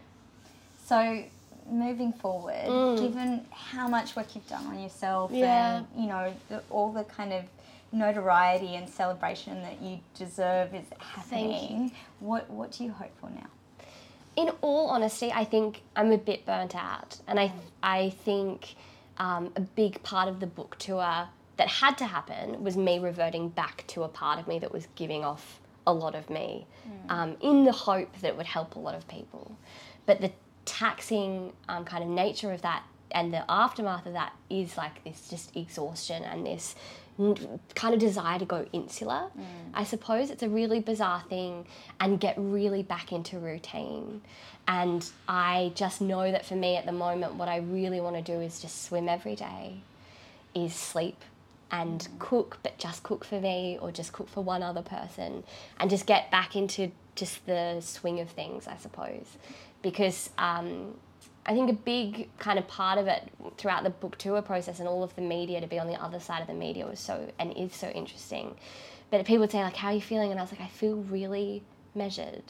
So moving forward, given how much work you've done on yourself Yeah. and you know the, all the kind of notoriety and celebration that you deserve is happening, what what do you hope for now? in all honesty, I think I'm a bit burnt out, and I I think um, a big part of the book tour that had to happen was me reverting back to a part of me that was giving off a lot of me, um, in the hope that it would help a lot of people. But the taxing um, kind of nature of that and the aftermath of that is like this just exhaustion and this kind of desire to go insular. I suppose it's a really bizarre thing and get really back into routine. And I just know that for me at the moment, what I really want to do is just swim every day, is sleep and cook, but just cook for me or just cook for one other person and just get back into just the swing of things, I suppose. Because um, I think a big kind of part of it throughout the book tour process and all of the media to be on the other side of the media was so and is so interesting. But people would say like, "How are you feeling?" And I was like, "I feel really measured."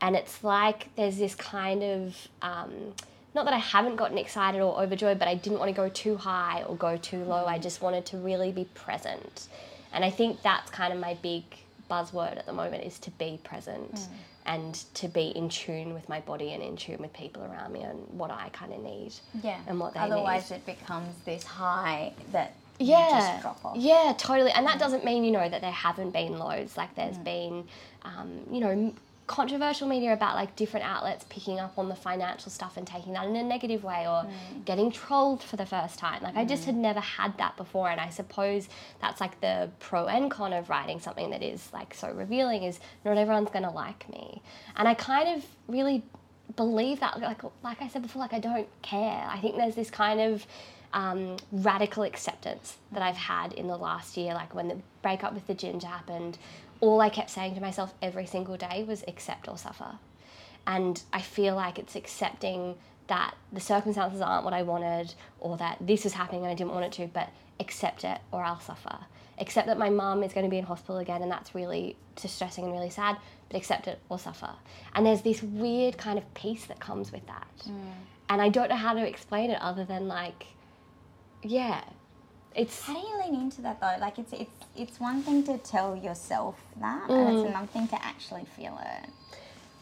And it's like there's this kind of um, not that I haven't gotten excited or overjoyed, but I didn't want to go too high or go too low. I just wanted to really be present. And I think that's kind of my big buzzword at the moment is to be present mm. and to be in tune with my body and in tune with people around me and what I kind of need. Yeah. And what they need. Otherwise, need. it becomes this high that you yeah, just drop off. Yeah, totally. And that mm. doesn't mean, you know, that there haven't been loads. Like there's mm. been, um, you know, controversial media about like different outlets picking up on the financial stuff and taking that in a negative way or getting trolled for the first time. Like I just had never had that before. And I suppose that's like the pro and con of writing something that is like so revealing is not everyone's going to like me. And I kind of really believe that like like I said before like I don't care. I think there's this kind of um, radical acceptance that I've had in the last year. Like when the breakup with the ginger happened, all I kept saying to myself every single day was accept or suffer. And I feel like it's accepting that the circumstances aren't what I wanted or that this is happening and I didn't want it to, but accept it or I'll suffer. Accept that my mum is going to be in hospital again and that's really distressing and really sad, but accept it or suffer. And there's this weird kind of peace that comes with that. Mm. And I don't know how to explain it other than like, yeah, it's How do you lean into that though? Like it's it's it's one thing to tell yourself that, and Mm. it's another thing to actually feel it.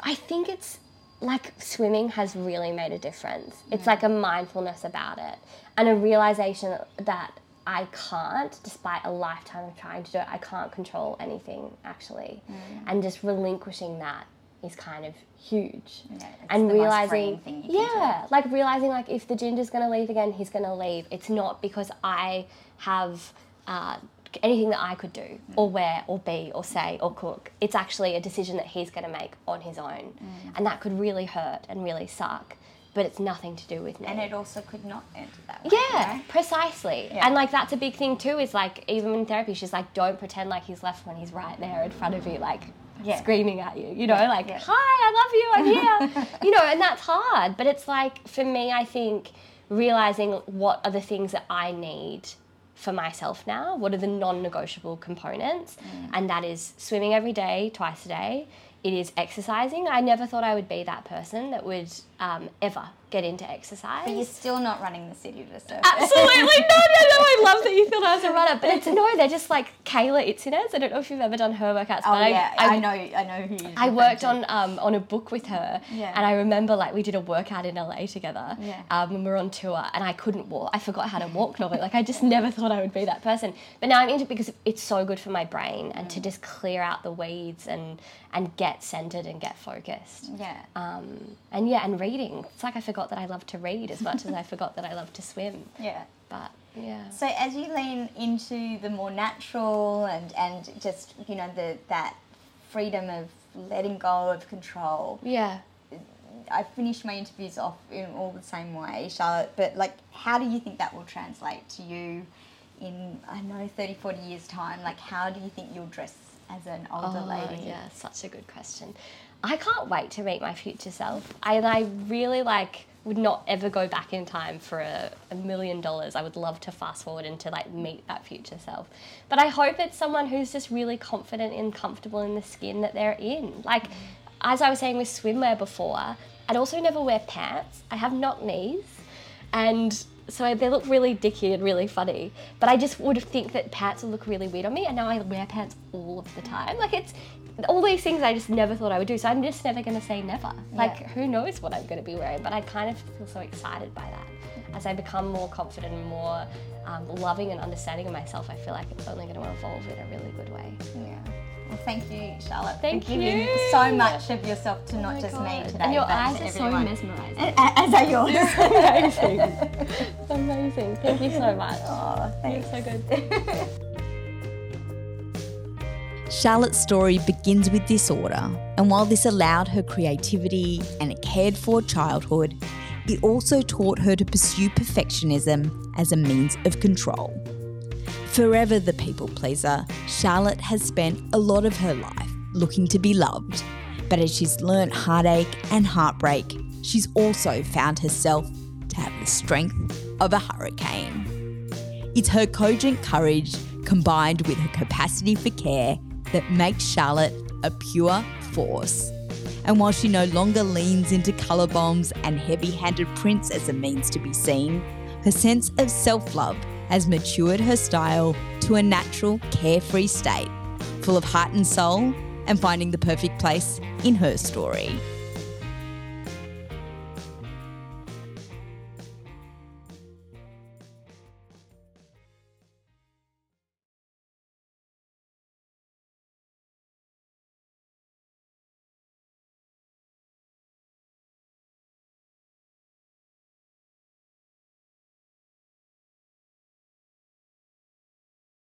I think it's like swimming has really made a difference. It's like a mindfulness about it and a realization that I can't, despite a lifetime of trying to do it, I can't control anything actually. And just relinquishing that is kind of huge. Yeah, and realizing, freeing thing you can do. yeah, like realizing like if the ginger's gonna leave again, he's gonna leave. It's not because I have uh, anything that I could do Mm. or wear or be or say or cook. It's actually a decision that he's gonna make on his own, Mm. and that could really hurt and really suck. But it's nothing to do with me. And it also could not end that way. Yeah, precisely. Yeah. And like that's a big thing too. Is like even in therapy, she's like, don't pretend like he's left when he's right there in front of you, like Yeah. screaming at you. You know, like yeah. hi, I love you, I'm here. you know, and that's hard. But it's like for me, I think realizing what are the things that I need for myself now. What are the non-negotiable components? Mm. And that is swimming every day, twice a day. It is exercising. I never thought I would be that person that would um, ever get into exercise. But you're still not running the City2Surf. Absolutely. No, no, no. I love that you feel I was a runner. But it's no, they're just like Kayla Itsines. I don't know if you've ever done her workouts, Oh but yeah, I, I, know, I know who you. Are. I worked on um, on a book with her, Yeah. and I remember like we did a workout in LA together Yeah. um, when we were on tour, and I couldn't walk. I forgot how to walk normally. Like I just never thought I would be that person. But now I'm into it because it's so good for my brain and Mm. to just clear out the weeds and and get centered and get focused. Yeah. Um, and yeah, and reading. It's like I forgot that I love to read as much as I forgot that I love to swim. yeah. But yeah. So as you lean into the more natural and and just you know the that freedom of letting go of control. Yeah. I finish my interviews off in all the same way, Charlotte, but like, how do you think that will translate to you in, I know, 30, 40 years' time? Like, how do you think you'll dress as an older Oh, lady? yeah, such a good question. I can't wait to meet my future self. I, and I really like would not ever go back in time for a, a million dollars. I would love to fast forward and to like meet that future self. But I hope it's someone who's just really confident and comfortable in the skin that they're in. Like as I was saying with swimwear before, I'd also never wear pants. I have knock knees and so they look really dicky and really funny. But I just would think that pants would look really weird on me, and now I wear pants all of the time. Like it's all these things I just never thought I would do. So I'm just never going to say never. Like Yeah. who knows what I'm going to be wearing? But I kind of feel so excited by that. As I become more confident and more um, loving and understanding of myself, I feel like it's only going to evolve in a really good way. Yeah. Well, thank you, Charlotte, Thank for giving you. so much of yourself to Oh not just God. me today, And your but eyes to are so mesmerizing. As are yours. Amazing. Amazing. Thank you so much. oh, You're so good. Charlotte's story begins with disorder, and while this allowed her creativity and a cared for childhood, it also taught her to pursue perfectionism as a means of control. Forever the people pleaser, Charlotte has spent a lot of her life looking to be loved. But as she's learnt heartache and heartbreak, she's also found herself to have the strength of a hurricane. It's her cogent courage combined with her capacity for care that makes Charlotte a pure force. And while she no longer leans into colour bombs and heavy handed prints as a means to be seen, her sense of self love has matured her style to a natural, carefree state, full of heart and soul, and finding the perfect place in her story.